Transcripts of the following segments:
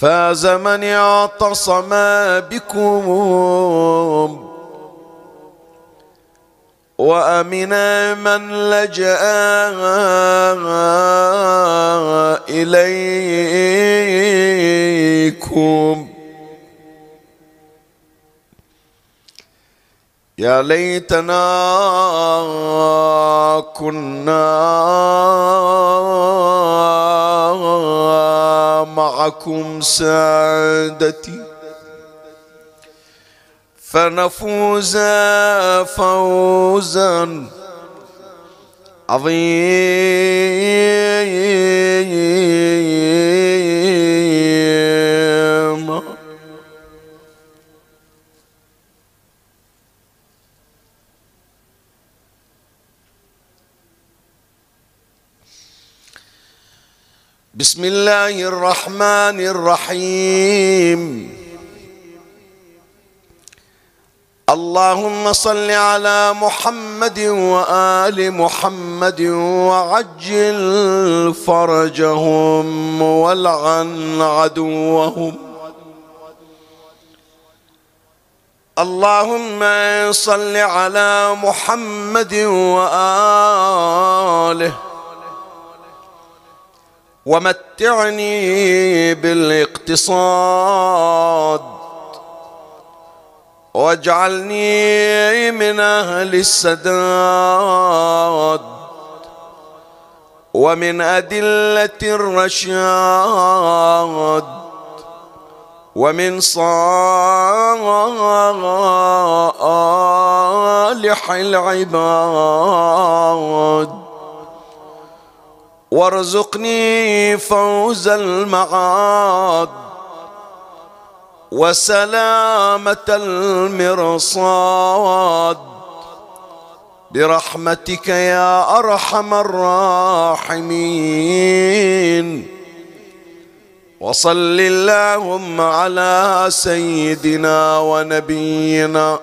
فاز من اعتصم بكم. وأمن من لجأ إليكم. يا ليتنا كنا معكم سادتي فنفوز فوزا عظيما. بسم الله الرحمن الرحيم اللهم صل على محمد وآل محمد وعجل فرجهم والعن عدوهم اللهم صل على محمد وآله ومتعني بالاقتصاد واجعلني من أهل السداد ومن أدلة الرشاد ومن صالح العباد وارزقني فوز المعاد وسلامة المرصاد برحمتك يا أرحم الراحمين. وصل اللهم على سيدنا ونبينا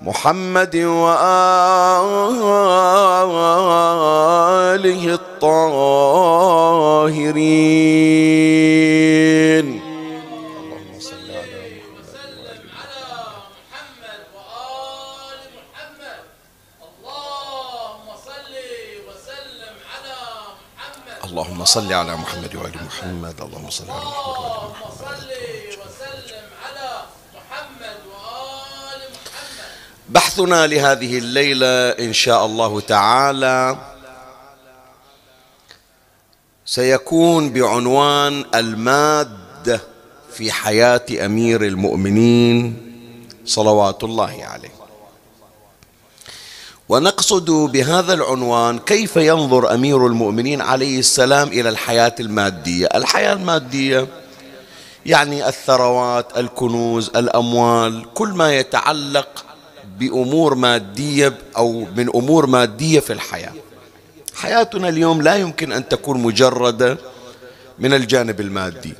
محمد وآله الطاهرين. اللهم صل على محمد وآل محمد. اللهم صل وسلم على محمد. اللهم صل على محمد وآل محمد. اللهم صل على محمد وآل محمد صل وسلم على محمد وآل محمد بحثنا لهذه الليلة إن شاء الله تعالى. سيكون بعنوان المادة في حياة أمير المؤمنين صلوات الله عليه. ونقصد بهذا العنوان كيف ينظر أمير المؤمنين عليه السلام إلى الحياة المادية؟ الحياة المادية يعني الثروات الكنوز الأموال كل ما يتعلق بأمور مادية أو من أمور مادية في الحياة. حياتنا اليوم لا يمكن أن تكون مجردة من الجانب المادي.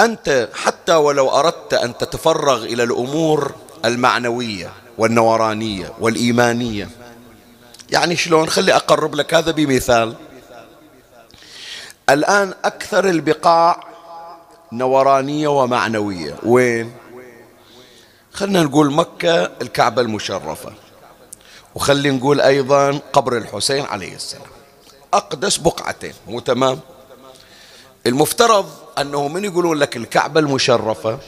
أنت حتى ولو أردت أن تتفرغ إلى الأمور المعنوية والنورانية والإيمانية. يعني شلون؟ خلي أقرب لك هذا بمثال. الآن أكثر البقاع نورانية ومعنوية. وين؟ خلنا نقول مكة الكعبة المشرفة. وخلي نقول أيضا قبر الحسين عليه السلام. أقدس بقعتين مو تمام؟ المفترض أنه من يقولون لك الكعبة المشرفة؟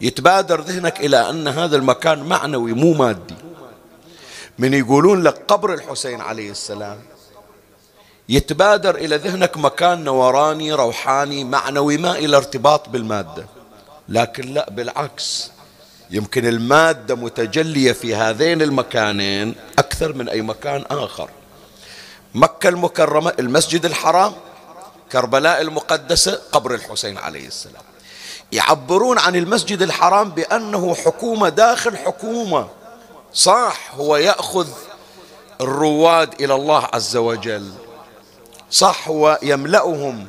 يتبادر ذهنك إلى أن هذا المكان معنوي مو مادي. من يقولون لك قبر الحسين عليه السلام؟ يتبادر إلى ذهنك مكان نوراني روحاني معنوي ما إلى ارتباط بالمادة. لكن لا بالعكس. يمكن المادة متجلية في هذين المكانين أكثر من أي مكان آخر. مكة المكرمة المسجد الحرام كربلاء المقدسة قبر الحسين عليه السلام. يعبرون عن المسجد الحرام بأنه حكومة داخل حكومة. صح هو يأخذ الرواد إلى الله عز وجل. صح هو يملأهم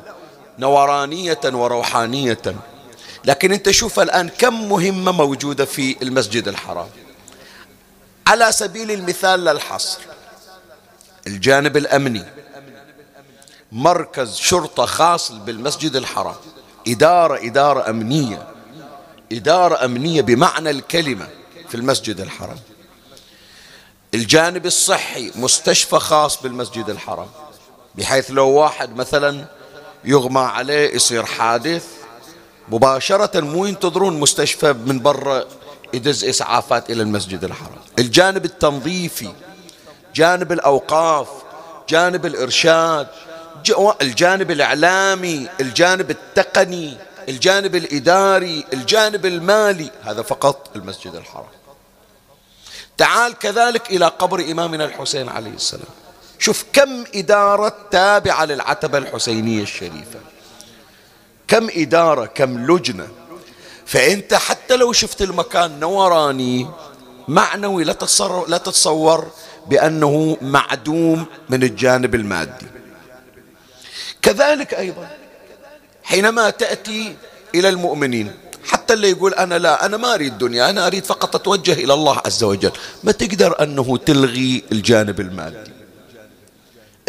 نورانية وروحانية. لكن انت شوف الآن كم مهمة موجودة في المسجد الحرام. على سبيل المثال للحصر الجانب الأمني مركز شرطة خاص بالمسجد الحرام إدارة إدارة أمنية إدارة أمنية بمعنى الكلمة في المسجد الحرام. الجانب الصحي مستشفى خاص بالمسجد الحرام بحيث لو واحد مثلا يغمى عليه يصير حادث مباشرة مو ينتظرون مستشفى من برا يدز إسعافات إلى المسجد الحرام. الجانب التنظيفي جانب الأوقاف جانب الإرشاد الجانب الإعلامي الجانب التقني الجانب الإداري الجانب المالي هذا فقط المسجد الحرام. تعال كذلك إلى قبر إمامنا الحسين عليه السلام. شوف كم إدارة تابعة للعتبة الحسينية الشريفة. كم إدارة كم لجنة. فأنت حتى لو شفت المكان نوراني معنوي لا تتصور, لا تتصور بأنه معدوم من الجانب المادي. كذلك أيضا حينما تأتي إلى المؤمنين حتى اللي يقول أنا لا أنا ما أريد دنيا أنا أريد فقط أتوجه إلى الله عز وجل. ما تقدر أنه تلغي الجانب المادي.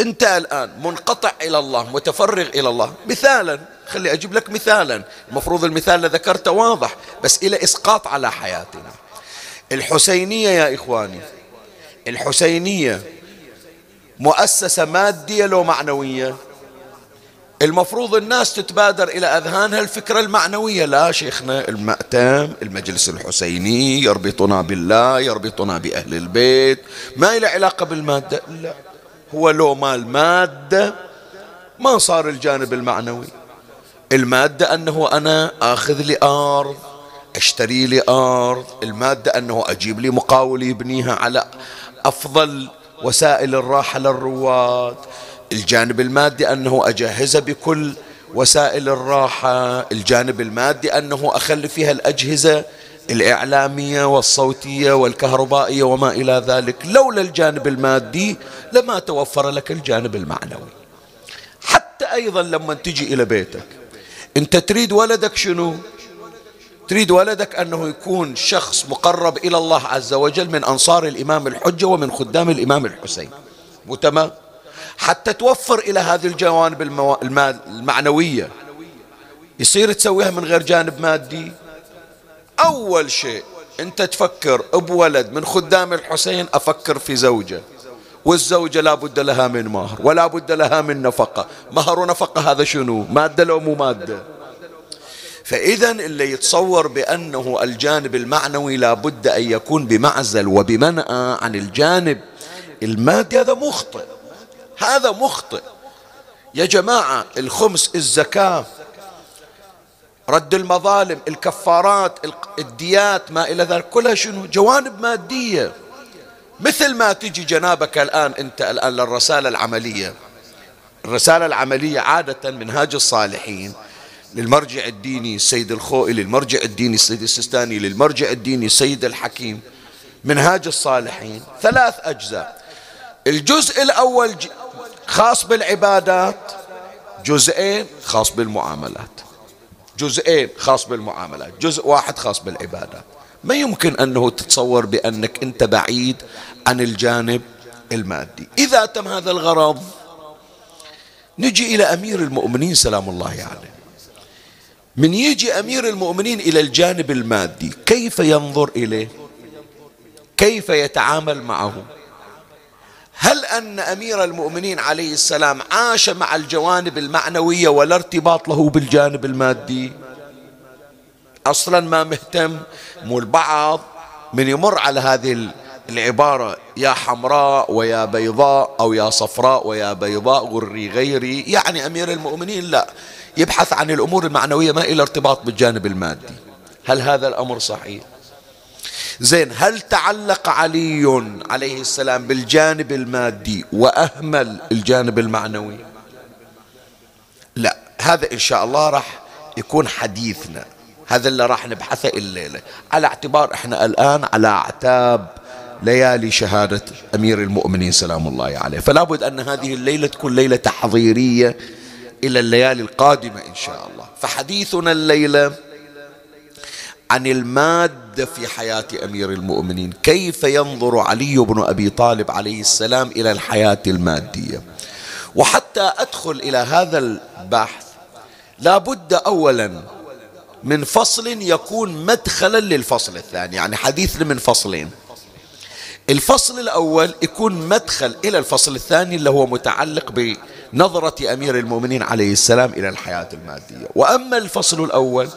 أنت الآن منقطع إلى الله متفرغ إلى الله. مثالا خلي أجيب لك مثالا. المفروض المثال اللي ذكرته واضح بس إلى إسقاط على حياتنا. الحسينية يا إخواني الحسينية مؤسسة مادية لو معنوية. المفروض الناس تتبادر إلى أذهانها الفكرة المعنوية. لا شيخنا المأتم المجلس الحسيني يربطنا بالله يربطنا بأهل البيت. ما إلى علاقة بالمادة؟ لا. هو لو مال مادة ما صار الجانب المعنوي. المادة أنه أنا أخذ لي أرض أشتري لي أرض. المادة أنه أجيب لي مقاول يبنيها على أفضل وسائل الراحة للرواد. الجانب المادي أنه أجهز بكل وسائل الراحة. الجانب المادي أنه أخلي فيها الأجهزة الإعلامية والصوتية والكهربائية وما إلى ذلك لولا الجانب المادي لما توفر لك الجانب المعنوي. حتى أيضا لما تجي إلى بيتك أنت تريد ولدك شنو؟ تريد ولدك أنه يكون شخص مقرب إلى الله عز وجل من أنصار الإمام الحجة ومن خدام الإمام الحسين. مو حتى توفر إلى هذه الجوانب. المعنوية. يصير تسويها من غير جانب مادي؟ أول شيء أنت تفكر بولد من خدام الحسين أفكر في زوجة. والزوجة لا بد لها من مهر ولا بد لها من نفقة. مهر ونفقة هذا شنو؟ مادة لو مو مادة؟ فإذا اللي يتصور بأنه الجانب المعنوي لا بد أن يكون بمعزل وبمنأى عن الجانب المادي هذا مخطئ. هذا مخطئ. يا جماعة الخمس الزكاة رد المظالم الكفارات الديات ما إلى ذلك كلها شنو؟ جوانب مادية. مثل ما تجي جنابك الآن أنت الآن للرسالة العملية. الرسالة العملية عادة منهاج الصالحين للمرجع الديني السيد الخوئي للمرجع الديني السيد السيستاني للمرجع الديني السيد الحكيم. منهاج الصالحين ثلاث أجزاء. الجزء الأول خاص بالعبادات. جزئين خاص بالمعاملات. جزئين خاص بالمعاملات جزء واحد خاص بالعبادات ما يمكن أنه تتصور بأنك أنت بعيد عن الجانب المادي. إذا تم هذا الغرض نجي إلى أمير المؤمنين سلام الله عليه. من يجي أمير المؤمنين إلى الجانب المادي كيف ينظر إليه؟ كيف يتعامل معه؟ هل أن أمير المؤمنين عليه السلام عاش مع الجوانب المعنوية ولا ارتباط له بالجانب المادي؟ أصلا ما مهتم مو البعض. من يمر على هذه العبارة يا حمراء ويا بيضاء أو يا صفراء ويا بيضاء غري غيري. يعني أمير المؤمنين لا. يبحث عن الأمور المعنوية ما إلى ارتباط بالجانب المادي. هل هذا الأمر صحيح؟ زين هل تعلق علي عليه السلام بالجانب المادي وأهمل الجانب المعنوي؟ لا هذا إن شاء الله راح يكون حديثنا هذا اللي راح نبحثه الليلة. على اعتبار إحنا الآن على اعتاب ليالي شهادة أمير المؤمنين سلام الله عليه. فلا بد أن هذه الليلة تكون ليلة تحضيرية إلى الليالي القادمة إن شاء الله. فحديثنا الليلة عن المادة في حياة أمير المؤمنين. كيف ينظر علي بن أبي طالب عليه السلام إلى الحياة المادية؟ وحتى أدخل إلى هذا البحث لا بد أولا من فصل يكون مدخلا للفصل الثاني يعني حديث من فصلين. الفصل الأول يكون مدخل إلى الفصل الثاني اللي هو متعلق بنظرة أمير المؤمنين عليه السلام إلى الحياة المادية. وأما الفصل الأول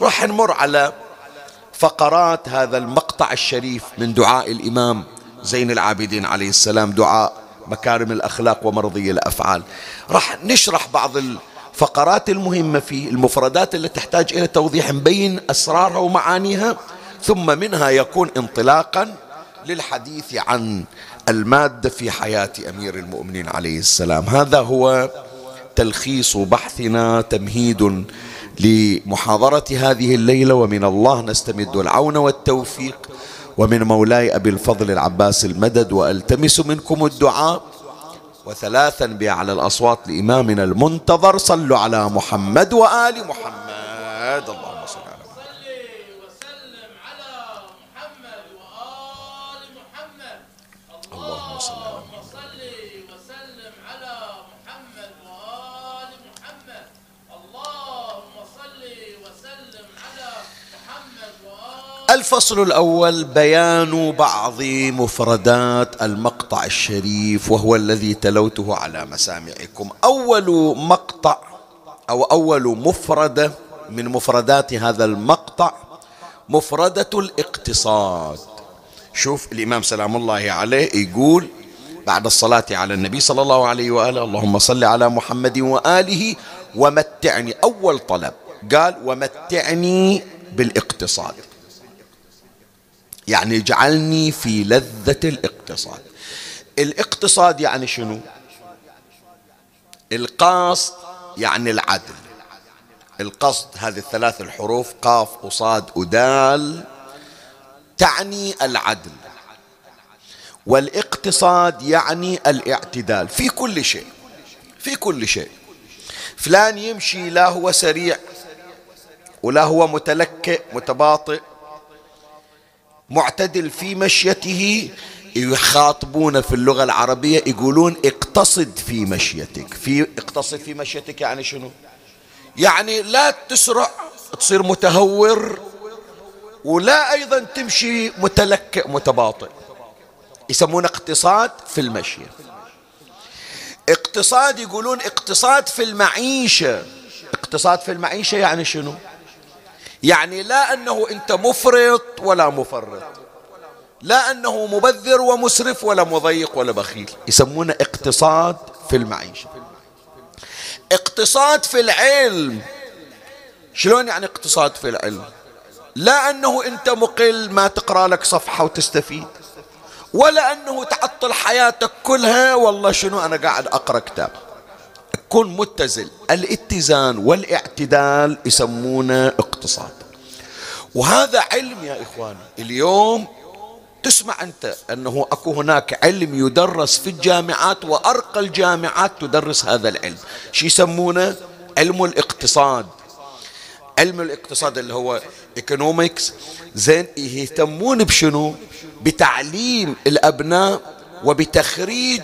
راح نمر على فقرات هذا المقطع الشريف من دعاء الإمام زين العابدين عليه السلام دعاء مكارم الأخلاق ومرضي الأفعال. راح نشرح بعض الفقرات المهمة فيه المفردات التي تحتاج إلى توضيح مبين أسرارها ومعانيها ثم منها يكون انطلاقا للحديث عن المادة في حياة أمير المؤمنين عليه السلام. هذا هو تلخيص بحثنا تمهيد لمحاضرة هذه الليلة ومن الله نستمد العون والتوفيق. ومن مولاي أبي الفضل العباس المدد وألتمس منكم الدعاء. وثلاثا بأعلى الأصوات لإمامنا المنتظر صلوا على محمد وآل محمد. اللهم صل على محمد. صل وسلم على محمد وآل محمد. اللهم صل على اللهم صل وسلم على محمد وآل محمد اللهم صل وسلم على محمد وآل الفصل الأول بيان بعض مفردات المقطع الشريف وهو الذي تلوته على مسامعكم. أول مقطع أو أول مفردة من مفردات هذا المقطع مفردة الاقتصاد. شوف الإمام سلام الله عليه يقول بعد الصلاة على النبي صلى الله عليه وآله اللهم صل على محمد وآله ومتعني. أول طلب قال ومتعني بالاقتصاد. يعني اجعلني في لذة الاقتصاد. الاقتصاد يعني شنو؟ القاصد يعني العدل. القصد هذه الثلاث الحروف قاف وصاد ودال تعني العدل. والاقتصاد يعني الاعتدال. في كل شيء في كل شيء. فلان يمشي لا هو سريع ولا هو متلكئ متباطئ معتدل في مشيته يخاطبون في اللغة العربية يقولون اقتصد في مشيتك. في اقتصد في مشيتك يعني شنو؟ يعني لا تسرع تصير متهور ولا أيضا تمشي متلكئ متباطئ. يسمونه اقتصاد في المشي اقتصاد يقولون اقتصاد في المعيشة. اقتصاد في المعيشة يعني شنو؟ يعني لا أنه أنت مفرط ولا مفرط. لا أنه مبذر ومسرف ولا مضيق ولا بخيل. يسمونه اقتصاد في المعيشة. اقتصاد في العلم. شلون يعني اقتصاد في العلم؟ لا أنه أنت مقل ما تقرأ لك صفحة وتستفيد. ولا أنه تعطل حياتك كلها والله شنو أنا قاعد أقرأ كتاب. كن متزن الاتزان والاعتدال يسمونه اقتصاد. وهذا علم يا إخواني اليوم تسمع أنت أنه أكو هناك علم يدرس في الجامعات وأرقى الجامعات تدرس هذا العلم. شو يسمونه؟ علم الاقتصاد. علم الاقتصاد اللي هو ايكونومكس زين يهتمون بشنو؟ بتعليم الأبناء وبتخريج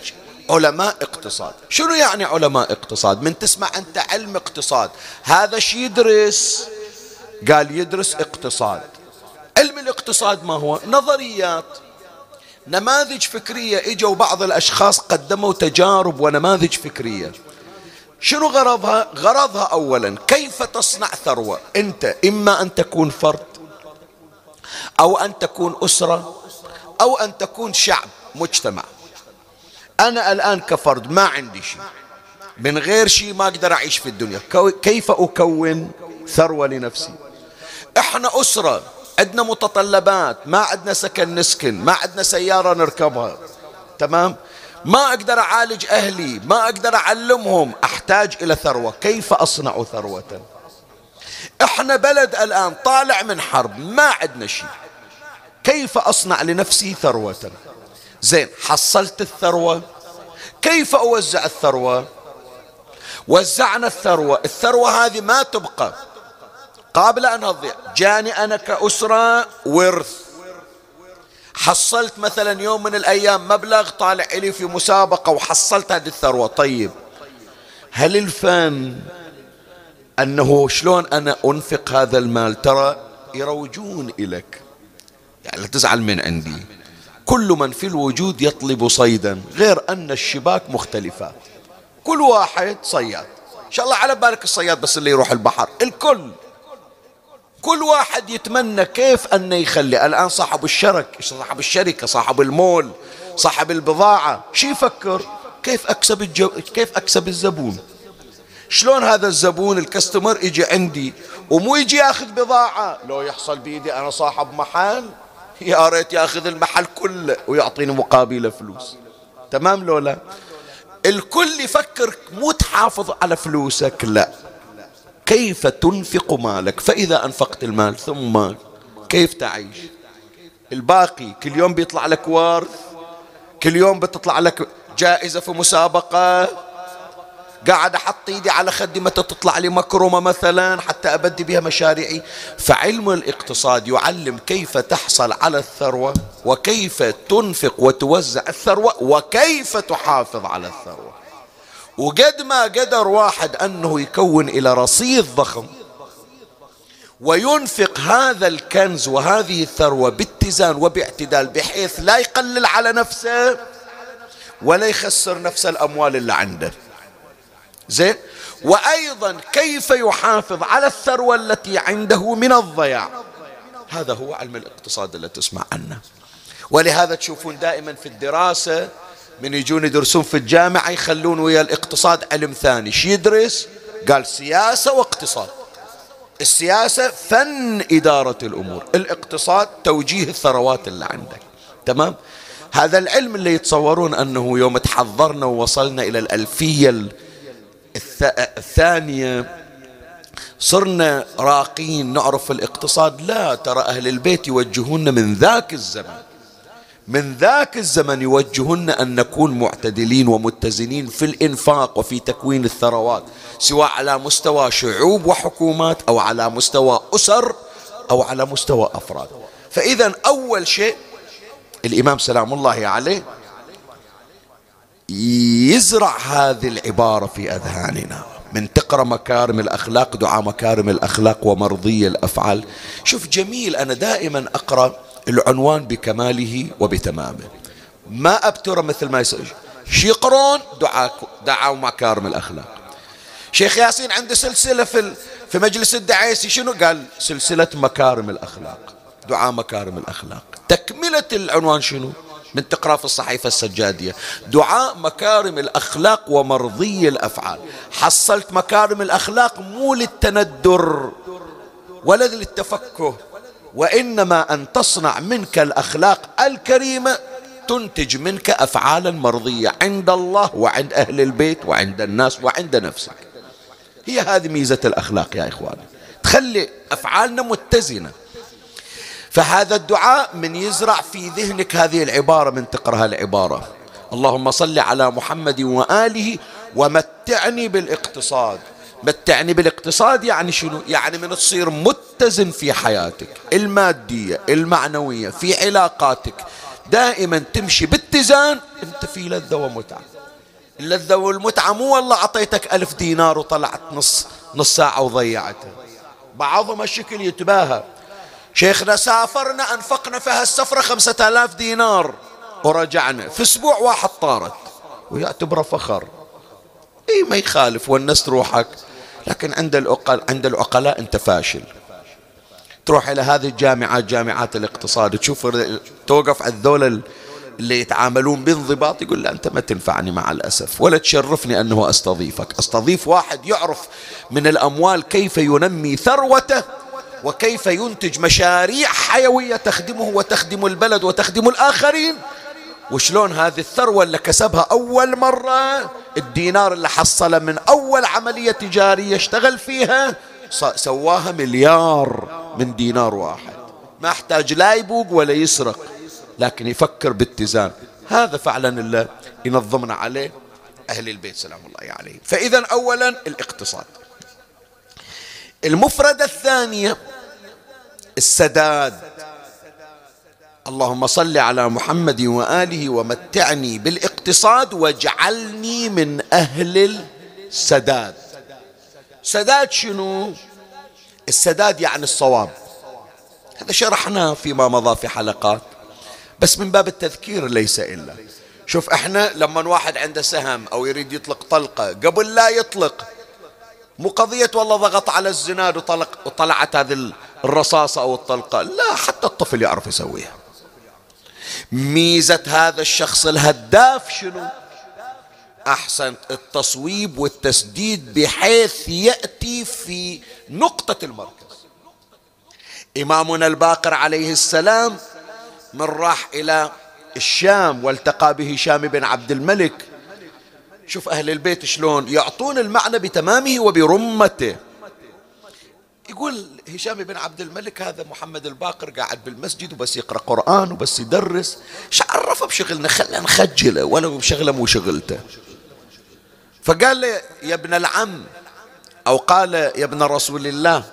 علماء اقتصاد. شنو يعني علماء اقتصاد؟ من تسمع أنت علم اقتصاد. هذا شي يدرس؟ قال يدرس اقتصاد. علم الاقتصاد ما هو؟ نظريات. نماذج فكرية. إجوا بعض الأشخاص قدموا تجارب ونماذج فكرية. شنو غرضها؟ غرضها اولا كيف تصنع ثروة؟ أنت إما أن تكون فرد أو أن تكون أسرة أو أن تكون شعب مجتمع. أنا الآن كفرد ما عندي شيء. من غير شيء ما أقدر أعيش في الدنيا. كيف أكون ثروة لنفسي؟ إحنا أسرة. عندنا متطلبات. ما عندنا سكن نسكن ما عندنا سيارة نركبها. تمام؟ ما أقدر أعالج أهلي. ما أقدر أعلمهم. أحتاج إلى ثروة. كيف أصنع ثروة؟ إحنا بلد الآن طالع من حرب. ما عندنا شيء. كيف أصنع لنفسي ثروة؟ زين حصلت الثروة. كيف أوزع الثروة؟ وزعنا الثروة. الثروة هذه ما تبقى. قابل أن تضيع جاني أنا كأسرة ورث. حصلت مثلا يوم من الأيام مبلغ طالع لي في مسابقة وحصلت هذه الثروة. طيب هل الفن أنه شلون أنا أنفق هذا المال؟ ترى يروجون إليك. يعني لا تزعل من عندي. كل من في الوجود يطلب صيدا غير أن الشباك مختلفات. كل واحد صياد. إن شاء الله على بالك الصياد بس اللي يروح البحر. الكل. كل واحد يتمنى كيف أنه يخلي. الآن صاحب الشرك صاحب الشركة صاحب المول صاحب البضاعة. شو يفكر؟ كيف أكسب الجو... كيف أكسب الزبون؟ شلون هذا الزبون الكستمر يجي عندي ومو يجي ياخذ بضاعة؟ لو يحصل بيدي أنا صاحب محل. يا ريت ياخذ المحل كله ويعطيني مقابله فلوس. تمام لو لا؟ الكل يفكر مو تحافظ على فلوسك لا. كيف تنفق مالك؟ فإذا أنفقت المال ثم كيف تعيش؟ الباقي كل يوم بيطلع لك وارث كل يوم بتطلع لك جائزة في مسابقة. قاعد أحط إيدي على خدي متى تطلع لي مكرمة مثلا؟ حتى أبدي بها مشاريعي. فعلم الاقتصاد يعلم كيف تحصل على الثروة وكيف تنفق وتوزع الثروة وكيف تحافظ على الثروة. وقد ما قدر واحد أنه يكون إلى رصيد ضخم وينفق هذا الكنز وهذه الثروة باتزان وباعتدال بحيث لا يقلل على نفسه ولا يخسر نفس الأموال اللي عنده. زين. وأيضا كيف يحافظ على الثروة التي عنده من الضياع؟ هذا هو علم الاقتصاد اللي تسمع عنه. ولهذا تشوفون دائما في الدراسة من يجون يدرسون في الجامعة يخلون ويا الاقتصاد علم ثاني. شي يدرس؟ قال سياسة واقتصاد. السياسة فن إدارة الأمور. الاقتصاد توجيه الثروات اللي عندك. تمام؟ هذا العلم اللي يتصورون أنه يوم تحضرنا ووصلنا إلى الألفية الثانية صرنا راقين نعرف الاقتصاد. لا ترى أهل البيت يوجهون من ذاك الزمن من ذاك الزمن يوجهن أن نكون معتدلين ومتزنين في الإنفاق وفي تكوين الثروات سواء على مستوى شعوب وحكومات أو على مستوى أسر أو على مستوى أفراد. فإذا أول شيء الإمام سلام الله عليه يزرع هذه العبارة في أذهاننا. من تقرأ مكارم الأخلاق دعاء مكارم الأخلاق ومرضي الأفعال. شوف جميل أنا دائما أقرأ العنوان بكماله وبتمامه. ما أبتر مثل ما يسأل. شي يقرون دعاء دعاء مكارم الأخلاق. شيخ ياسين عنده سلسلة في في مجلس الدعيسي شنو؟ قال سلسلة مكارم الأخلاق دعاء مكارم الأخلاق. تكملة العنوان شنو؟ من تقرأ في الصحيفة السجادية. دعاء مكارم الأخلاق ومرضي الأفعال. حصلت مكارم الأخلاق مو للتندر ولا للتفكه وإنما أن تصنع منك الأخلاق الكريمة تنتج منك أفعالا مرضية عند الله وعند أهل البيت وعند الناس وعند نفسك. هي هذه ميزة الأخلاق يا إخواني. تخلي أفعالنا متزنة. فهذا الدعاء من يزرع في ذهنك هذه العبارة من تقرأ العبارة. اللهم صل على محمد وآله ومتعني بالإقتصاد. متعني بالإقتصاد يعني شنو؟ يعني من تصير متزن في حياتك المادية المعنوية في علاقاتك. دائما تمشي باتزان أنت في لذة ومتعة. اللذة والمتعة مو والله أعطيتك ألف دينار وطلعت نص نص ساعة وضيعتها. بعضهم الشكل يتباهى. شيخنا سافرنا أنفقنا في هالسفرة خمسة آلاف دينار. ورجعنا. في أسبوع واحد طارت. ويعتبره فخر إي ما يخالف ونست روحك. لكن عند العقل عند العقلاء أنت فاشل. تروح إلى هذه الجامعات جامعات الاقتصاد. تشوف توقف على الذول اللي يتعاملون بانضباط يقول لا أنت ما تنفعني مع الأسف. ولا تشرفني أنه أستضيفك. أستضيف واحد يعرف من الأموال كيف ينمي ثروته. وكيف ينتج مشاريع حيوية تخدمه وتخدم البلد وتخدم الآخرين؟ وشلون هذه الثروة اللي كسبها أول مرة الدينار اللي حصله من أول عملية تجارية اشتغل فيها سواها مليار من دينار واحد. ما احتاج لا يبوق ولا يسرق لكن يفكر باتزان. هذا فعلا اللي ينظمنا عليه أهل البيت سلام الله عليهم. فإذا أولا الاقتصاد. المفردة الثانية السداد. اللهم صل على محمد وآله ومتعني بالإقتصاد واجعلني من أهل السداد. سداد شنو؟ السداد يعني الصواب. هذا شرحناه فيما مضى في حلقات. بس من باب التذكير ليس إلا. شوف إحنا لما واحد عنده سهم أو يريد يطلق طلقة قبل لا يطلق مو قضية والله ضغط على الزناد وطلق وطلعت هذه الرصاصة أو الطلقة. لا حتى الطفل يعرف يسويها. ميزة هذا الشخص الهداف شنو؟ أحسن التصويب والتسديد بحيث يأتي في نقطة المركز. إمامنا الباقر عليه السلام من راح إلى الشام والتقى به هشام بن عبد الملك. شوف أهل البيت شلون يعطون المعنى بتمامه وبرمته. يقول هشام بن عبد الملك هذا محمد الباقر قاعد بالمسجد وبس يقرأ قرآن وبس يدرس. إيش عرفه بشغلنا؟ خلنا نخجله ولو بشغله مو شغلته. فقال له يا ابن العم أو قال يا ابن رسول الله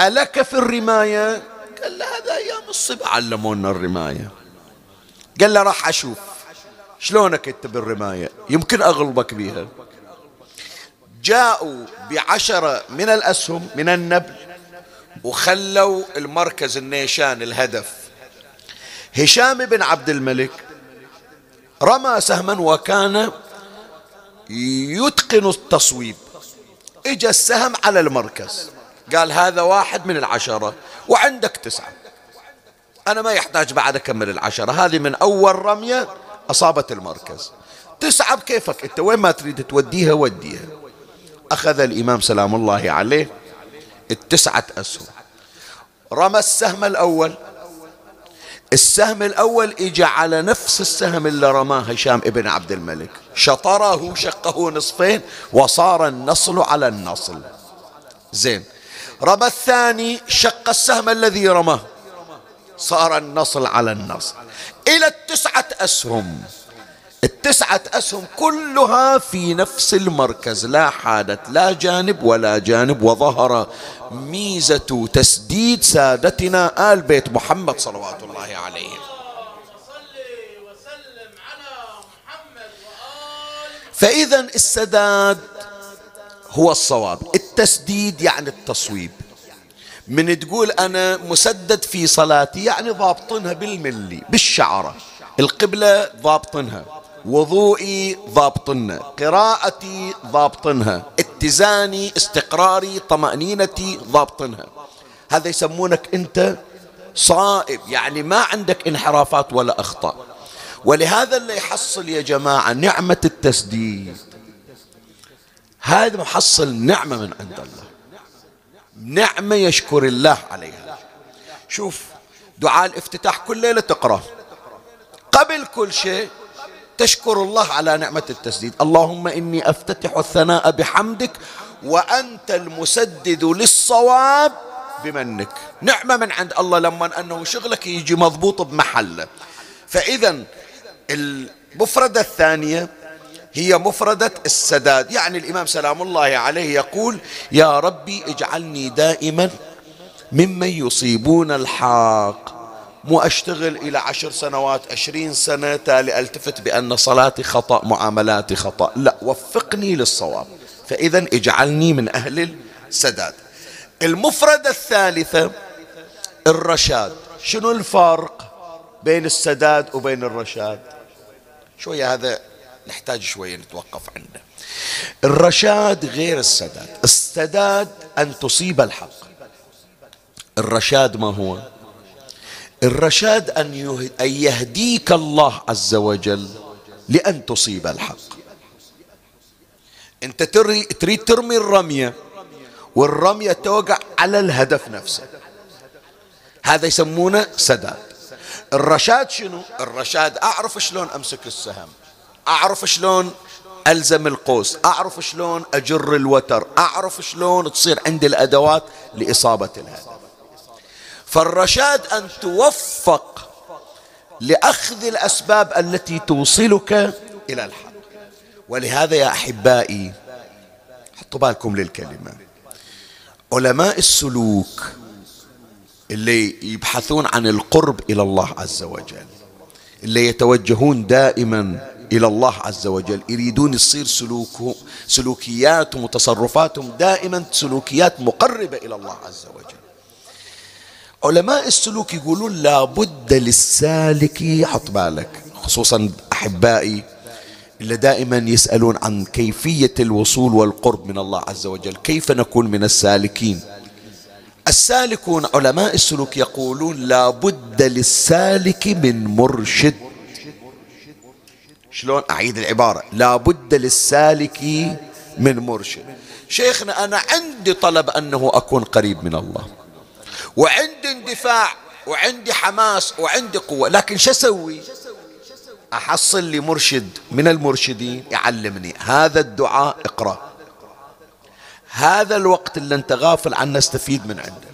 ألك في الرماية؟ قال له هذا أيام الصبا علمونا الرماية. قال له راح أشوف. شلونك أنت بالرماية؟ يمكن أغلبك بيها. جاءوا بعشرة من الأسهم من النبل وخلوا المركز النيشان الهدف. هشام بن عبد الملك رمى سهما وكان يتقن التصويب. اجى السهم على المركز قال هذا واحد من العشرة وعندك تسعة. أنا ما يحتاج بعد أكمل العشرة هذه من أول رمية أصابت المركز. تسعة بكيفك أنت وين ما تريد توديها وديها. أخذ الإمام سلام الله عليه التسعة أسهم. رمى السهم الأول. السهم الأول إجا على نفس السهم اللي رماه هشام ابن عبد الملك. شطره شقه نصفين وصار النصل على النصل. زين. رمى الثاني شق السهم الذي رماه. صار النصل على النصل. إلى التسعة أسهم. التسعة أسهم كلها في نفس المركز لا حادت لا جانب ولا جانب وظهر ميزة تسديد سادتنا آل بيت محمد صلوات الله عليهم فإذا السداد هو الصواب التسديد يعني التصويب. من تقول أنا مسدد في صلاتي يعني ضابطنها بالملي بالشعرة. القبلة ضابطنها. وضوئي ضابطنها قراءتي ضابطنها اتزاني استقراري طمأنينتي ضابطنها. هذا يسمونك أنت صائب يعني ما عندك انحرافات ولا أخطاء. ولهذا اللي يحصل يا جماعة نعمة التسديد. هذا محصل نعمة من عند الله. نعمة يشكر الله عليها. شوف دعاء الافتتاح كل ليلة تقرأ قبل كل شيء تشكر الله على نعمة التسديد. اللهم إني أفتتح الثناء بحمدك وأنت المسدد للصواب بمنك. نعمة من عند الله لما أنه شغلك يجي مضبوط بمحله فإذا المفردة الثانية هي مفردة السداد. يعني الإمام سلام الله عليه يقول يا ربي اجعلني دائما ممن يصيبون الحق مو أشتغل إلى عشر سنوات عشرين سنة تالي ألتفت بأن صلاتي خطأ معاملاتي خطأ. لا وفقني للصواب. فإذا اجعلني من أهل السداد. المفردة الثالثة الرشاد. شنو الفرق بين السداد وبين الرشاد؟ شوية هذا نحتاج شوية نتوقف عنده. الرشاد غير السداد. السداد أن تصيب الحق. الرشاد ما هو؟ الرشاد أن يهديك الله عز وجل لأن تصيب الحق. أنت تريد ترمي الرمية والرمية توقع على الهدف نفسه. هذا يسمونه سداد. الرشاد شنو؟ الرشاد أعرف شلون أمسك السهم أعرف شلون ألزم القوس أعرف شلون أجر الوتر أعرف شلون تصير عندي الأدوات لإصابة الهدف. فالرشاد أن توفق لأخذ الأسباب التي توصلك إلى الحق. ولهذا يا أحبائي حطوا بالكم للكلمة. علماء السلوك اللي يبحثون عن القرب إلى الله عز وجل اللي يتوجهون دائما إلى الله عز وجل يريدون يصير سلوكهم سلوكياتهم وتصرفاتهم دائما سلوكيات مقربة إلى الله عز وجل. علماء السلوك يقولون لابد للسالك حط بالك خصوصا أحبائي اللي دائما يسألون عن كيفية الوصول والقرب من الله عز وجل كيف نكون من السالكين؟ السالكون علماء السلوك يقولون لابد للسالك من مرشد. شلون أعيد العبارة؟ لابد للسالك من مرشد. شيخنا أنا عندي طلب أنه أكون قريب من الله. وعندي اندفاع وعندي حماس وعندي قوة. لكن شو أسوي؟ أحصل لي مرشد من المرشدين يعلمني. هذا الدعاء اقرأ. هذا الوقت اللي أنت غافل عنه استفيد من عنده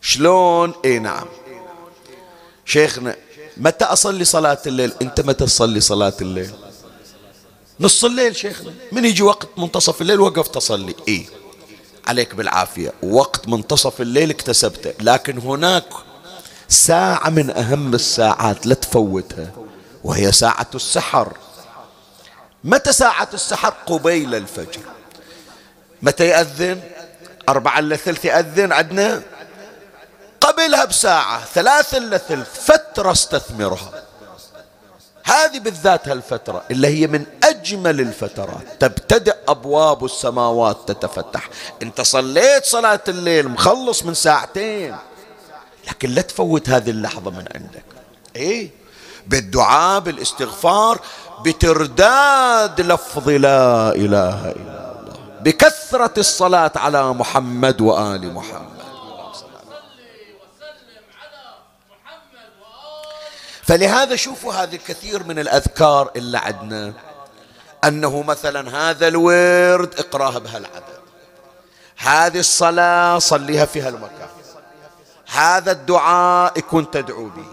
شلون؟ اي نعم. شيخنا متى أصلي صلاة الليل؟ أنت متى تصلي صلاة الليل؟ نص الليل شيخنا. من يجي وقت منتصف الليل وقفت أصلي إيه. عليك بالعافية. وقت منتصف الليل اكتسبته. لكن هناك ساعة من أهم الساعات لا تفوتها وهي ساعة السحر. متى ساعة السحر؟ قبيل الفجر. متى يأذن؟ أربعة إلا ثلث يأذن عندنا قبلها بساعة ثلاث إلا ثلث فترة استثمرها. هذه بالذات هالفترة اللي هي من أجمل الفترات. تبتدأ أبواب السماوات تتفتح. أنت صليت صلاة الليل مخلص من ساعتين. لكن لا تفوت هذه اللحظة من عندك. إيه؟ بالدعاء بالاستغفار بترداد لفظ لا إله إلا الله. بكثرة الصلاة على محمد وآل محمد. فلهذا شوفوا هذه الكثير من الأذكار اللي عندنا أنه مثلا هذا الورد اقراه بهالعدد. هذه الصلاة صليها في هالمكان. هذا الدعاء يكون تدعو به.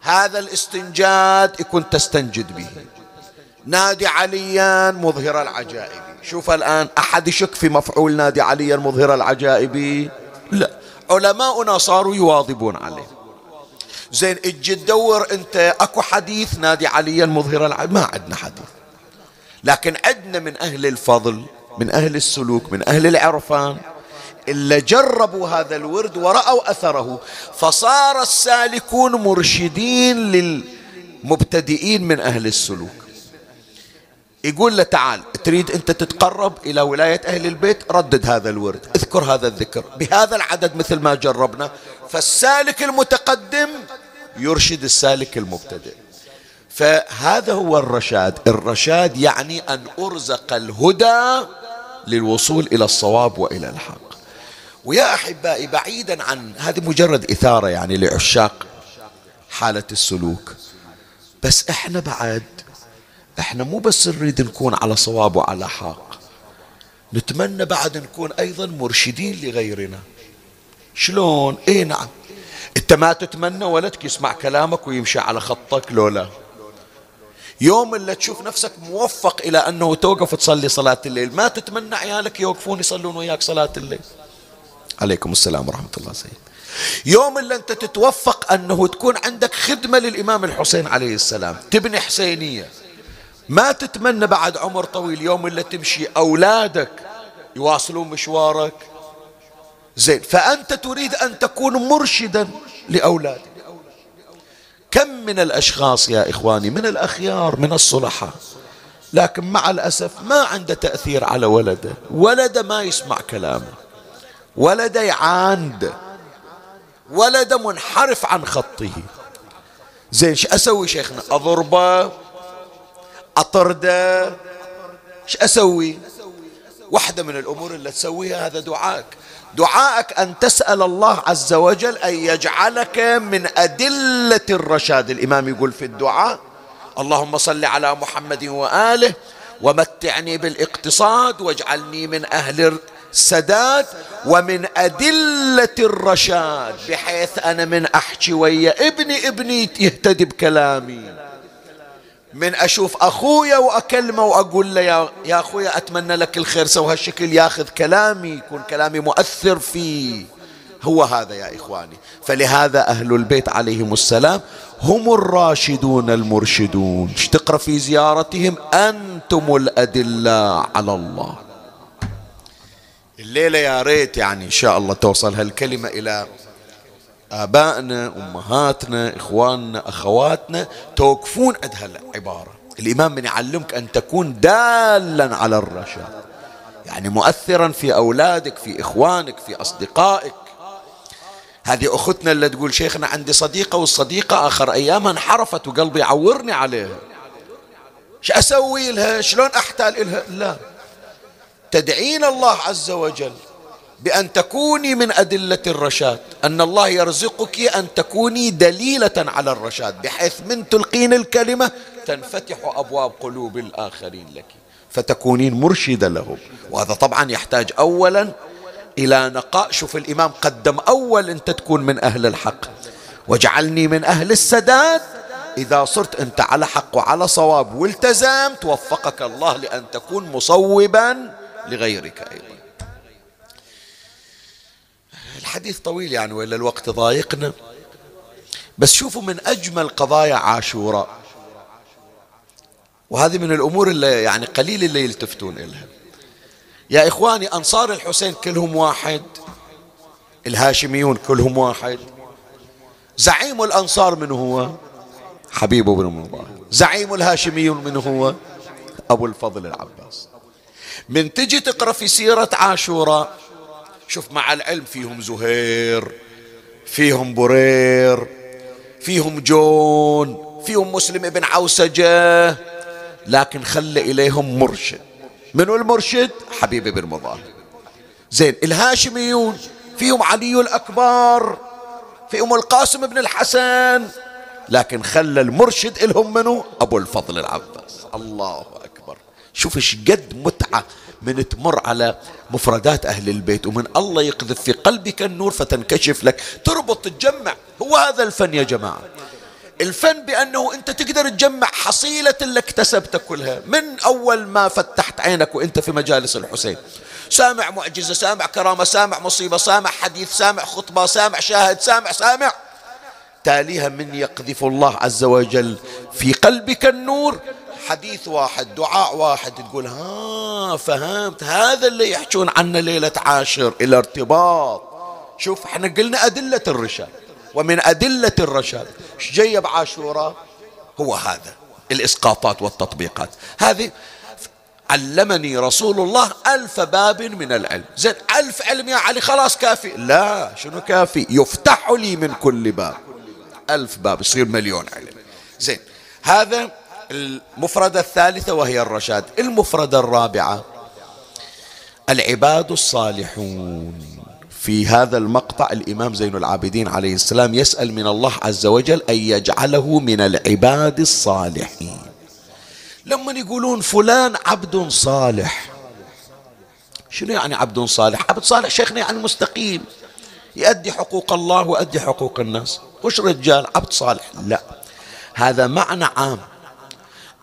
هذا الاستنجاد يكون تستنجد به. نادي عليا مظهر العجائب. شوف الآن أحد يشك في مفعول نادي عليا مظهر العجائب؟ لا. علماؤنا صاروا يواظبون عليه. زين أجي تدور انت اكو حديث نادي عليا مظهر العجائب ما عندنا حديث. لكن عندنا من أهل الفضل من أهل السلوك من أهل العرفان إلا جربوا هذا الورد ورأوا أثره. فصار السالكون مرشدين للمبتدئين من أهل السلوك. يقول له تعال تريد أنت تتقرب إلى ولاية أهل البيت؟ ردد هذا الورد اذكر هذا الذكر. بهذا العدد مثل ما جربنا فالسالك المتقدم يرشد السالك المبتدئ. فهذا هو الرشاد. الرشاد يعني أن أرزق الهدى للوصول إلى الصواب وإلى الحق. ويا أحبائي بعيدا عن هذه مجرد إثارة يعني لعشاق حالة السلوك. بس إحنا بعد إحنا مو بس نريد نكون على صواب وعلى حق. نتمنى بعد نكون أيضا مرشدين لغيرنا. شلون؟ إيه نعم. أنت ما تتمنى ولدك يسمع كلامك ويمشي على خطك لو لا يوم اللي تشوف نفسك موفق إلى أنه توقف تصلي صلاة الليل ما تتمنى عيالك يوقفون يصلون وياك صلاة الليل. عليكم السلام ورحمة الله سيد. يوم اللي أنت تتوفق أنه تكون عندك خدمة للإمام الحسين عليه السلام تبني حسينية. ما تتمنى بعد عمر طويل يوم اللي تمشي أولادك يواصلون مشوارك. زين فأنت تريد أن تكون مرشدا لأولادك. كم من الأشخاص يا إخواني من الأخيار من الصلحاء لكن مع الأسف ما عنده تأثير على ولده. ولده ما يسمع كلامه. ولده يعاند. ولده منحرف عن خطه. زين شو أسوي شيخنا؟ أضربه. أطرده شو أسوي؟ واحدة من الأمور اللي تسويها هذا دعائك دعائك أن تسأل الله عز وجل أن يجعلك من أدلة الرشاد. الإمام يقول في الدعاء اللهم صل على محمد وآله ومتعني بالإقتصاد واجعلني من أهل السداد ومن أدلة الرشاد بحيث أنا من أحكي ويا ابني ابني يهتدي بكلامي. من أشوف أخويا وأكلمه وأقول له يا, يا أخويا أتمنى لك الخير سوى هالشكل ياخذ كلامي يكون كلامي مؤثر فيه. هو هذا يا إخواني. فلهذا أهل البيت عليهم السلام هم الراشدون المرشدون. تقرأ في زيارتهم؟ أنتم الأدلة على الله. الليلة يا ريت يعني إن شاء الله توصل هالكلمة إلى آبائنا أمهاتنا إخواننا أخواتنا توقفون عند هالعبارة. الإمام من يعلمك أن تكون دالا على الرشاد. يعني مؤثرا في أولادك في إخوانك في أصدقائك. هذه أختنا اللي تقول شيخنا عندي صديقة والصديقة آخر أيامها انحرفت وقلبي يعورني عليها. شو أسوي لها؟ شلون أحتال لها لا. تدعين الله عز وجل بأن تكوني من أدلة الرشاد أن الله يرزقك أن تكوني دليلة على الرشاد بحيث من تلقين الكلمة تنفتح أبواب قلوب الآخرين لك. فتكونين مرشدة لهم وهذا طبعا يحتاج أولا إلى نقاء. شوف الإمام قدم أول أنت تكون من أهل الحق. واجعلني من أهل السداد. إذا صرت أنت على حق وعلى صواب والتزمت وفقك الله لأن تكون مصوبا لغيرك أيضا. الحديث طويل يعني وإلا الوقت ضايقنا. بس شوفوا من أجمل قضايا عاشوراء. وهذه من الأمور اللي يعني قليل اللي يلتفتون إلها. يا إخواني أنصار الحسين كلهم واحد الهاشميون كلهم واحد. زعيم الأنصار من هو؟ حبيب بن مبارك. زعيم الهاشميون من هو؟ أبو الفضل العباس. من تجي تقرأ في سيرة عاشوراء شوف مع العلم فيهم زهير فيهم برير فيهم جون فيهم مسلم ابن عوسجة لكن خلى إليهم مرشد. منو المرشد؟ حبيب بن مظاهر. زين الهاشميون فيهم علي الأكبر فيهم القاسم بن الحسن لكن خلى المرشد إلهم منو؟ أبو الفضل العباس. الله أكبر. شوف إيش قد متعة من تمر على مفردات أهل البيت ومن الله يقذف في قلبك النور فتنكشف لك. تربط تجمع. هو هذا الفن يا جماعة. الفن بأنه أنت تقدر تجمع حصيلة اللي اكتسبته كلها. من أول ما فتحت عينك وأنت في مجالس الحسين. سامع معجزة سامع كرامة سامع مصيبة سامع حديث سامع خطبة سامع شاهد سامع سامع. تاليها من يقذف الله عز وجل في قلبك النور. حديث واحد دعاء واحد تقول ها فهمت؟ هذا اللي يحجون عنه ليلة عاشر الارتباط شوف إحنا قلنا أدلة الرشاد. ومن أدلة الرشاد إيش جاية بعاشوراء هو هذا الإسقاطات والتطبيقات. هذه علمني رسول الله ألف باب من العلم. زين ألف علم يا علي خلاص كافي. لا شنو كافي؟ يفتح لي من كل باب. ألف باب يصير مليون علم. زين هذا المفردة الثالثة وهي الرشاد. المفردة الرابعة العباد الصالحون. في هذا المقطع الإمام زين العابدين عليه السلام يسأل من الله عز وجل أن يجعله من العباد الصالحين. لما يقولون فلان عبد صالح شنو يعني عبد صالح؟ عبد صالح شيخنا يعني مستقيم يؤدي حقوق الله ويؤدي حقوق الناس. وش رجال؟ عبد صالح؟ لا. هذا معنى عام.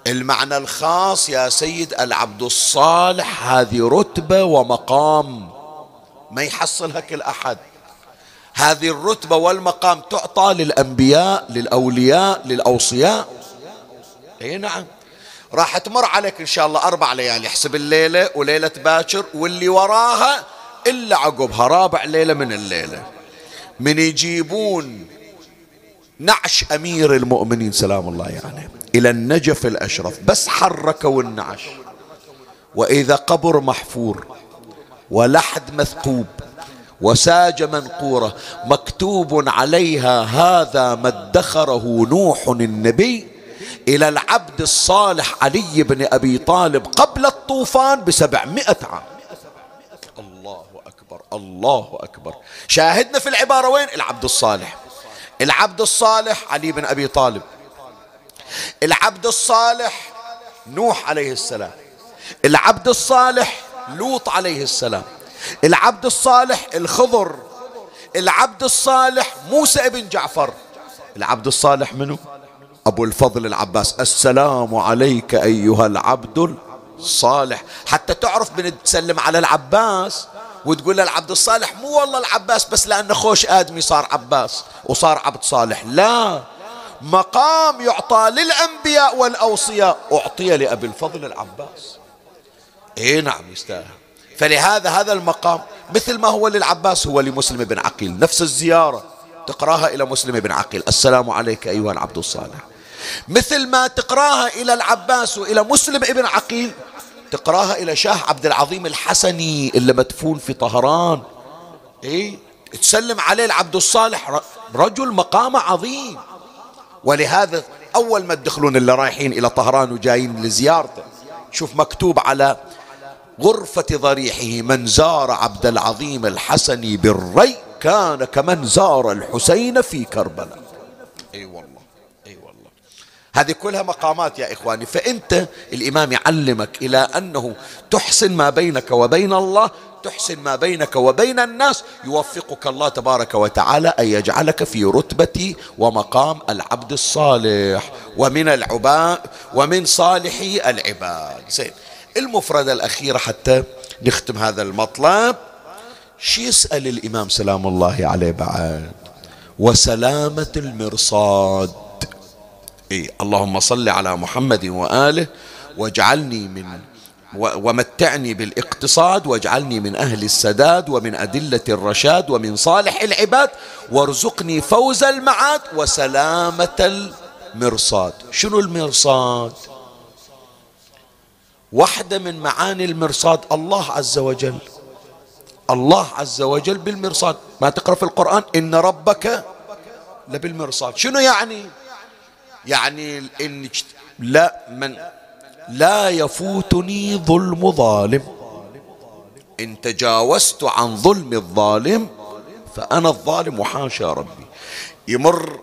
المعنى الخاص يا سيد العبد الصالح هذه رتبة ومقام. ما يحصلها كل أحد. هذه الرتبة والمقام تعطى للأنبياء للأولياء للأوصياء. إي نعم. راح تمر عليك إن شاء الله أربع ليالي. احسب الليلة وليلة باكر واللي وراها إلا عقبها رابع ليلة من الليلة. من يجيبون نعش أمير المؤمنين سلام الله يعني إلى النجف الأشرف بس حركوا النعش وإذا قبر محفور ولحد مثقوب وساج منقورة مكتوب عليها هذا ما ادخره نوح النبي إلى العبد الصالح علي بن أبي طالب قبل الطوفان بسبعمائة عام. الله أكبر الله أكبر. شاهدنا في العبارة وين؟ العبد الصالح. العبد الصالح علي بن أبي طالب. العبد الصالح نوح عليه السلام. العبد الصالح لوط عليه السلام. العبد الصالح الخضر. العبد الصالح موسى ابن جعفر. العبد الصالح منه أبو الفضل العباس. السلام عليك أيها العبد الصالح. حتى تعرف بنتسلم على العباس وتقول له العبد الصالح مو والله العباس بس لأنه خوش آدمي صار عباس وصار عبد صالح. لا. مقام يعطى للأنبياء والأوصياء. أعطي لأبي الفضل العباس. اي نعم يستاهل. فلهذا هذا المقام مثل ما هو للعباس هو لمسلم بن عقيل. نفس الزيارة تقراها إلى مسلم بن عقيل. السلام عليك أيها العبد الصالح. مثل ما تقراها إلى العباس وإلى مسلم ابن عقيل تقراها إلى شاه عبد العظيم الحسني اللي مدفون في طهران. إيه؟ تسلم عليه العبد الصالح. رجل مقامه عظيم. ولهذا أول ما تدخلون اللي رايحين إلى طهران وجايين لزيارته شوف مكتوب على غرفة ضريحه من زار عبد العظيم الحسني بالري كان كمن زار الحسين في كربلاء. إي أيوة والله. هذه كلها مقامات يا إخواني. فأنت الإمام يعلمك إلى أنه تحسن ما بينك وبين الله تحسن ما بينك وبين الناس. يوفقك الله تبارك وتعالى أن يجعلك في رتبة ومقام العبد الصالح ومن العباد ومن صالحي العباد. زين. المفردة الأخيرة حتى نختم هذا المطلب. شو يسأل الإمام سلام الله عليه بعد؟ وسلامة المرصاد. إيه اللهم صل على محمد وآله واجعلني من ومتعني بالإقتصاد واجعلني من أهل السداد ومن أدلة الرشاد ومن صالح العباد وارزقني فوز المعاد وسلامة المرصاد. شنو المرصاد؟ واحدة من معاني المرصاد الله عز وجل. الله عز وجل بالمرصاد. ما تقرأ في القرآن؟ إن ربك لبالمرصاد. شنو يعني؟ يعني إن لا من لا يفوتني ظلم ظالم. إن تجاوزت عن ظلم الظالم فأنا الظالم وحاشا ربي. يمر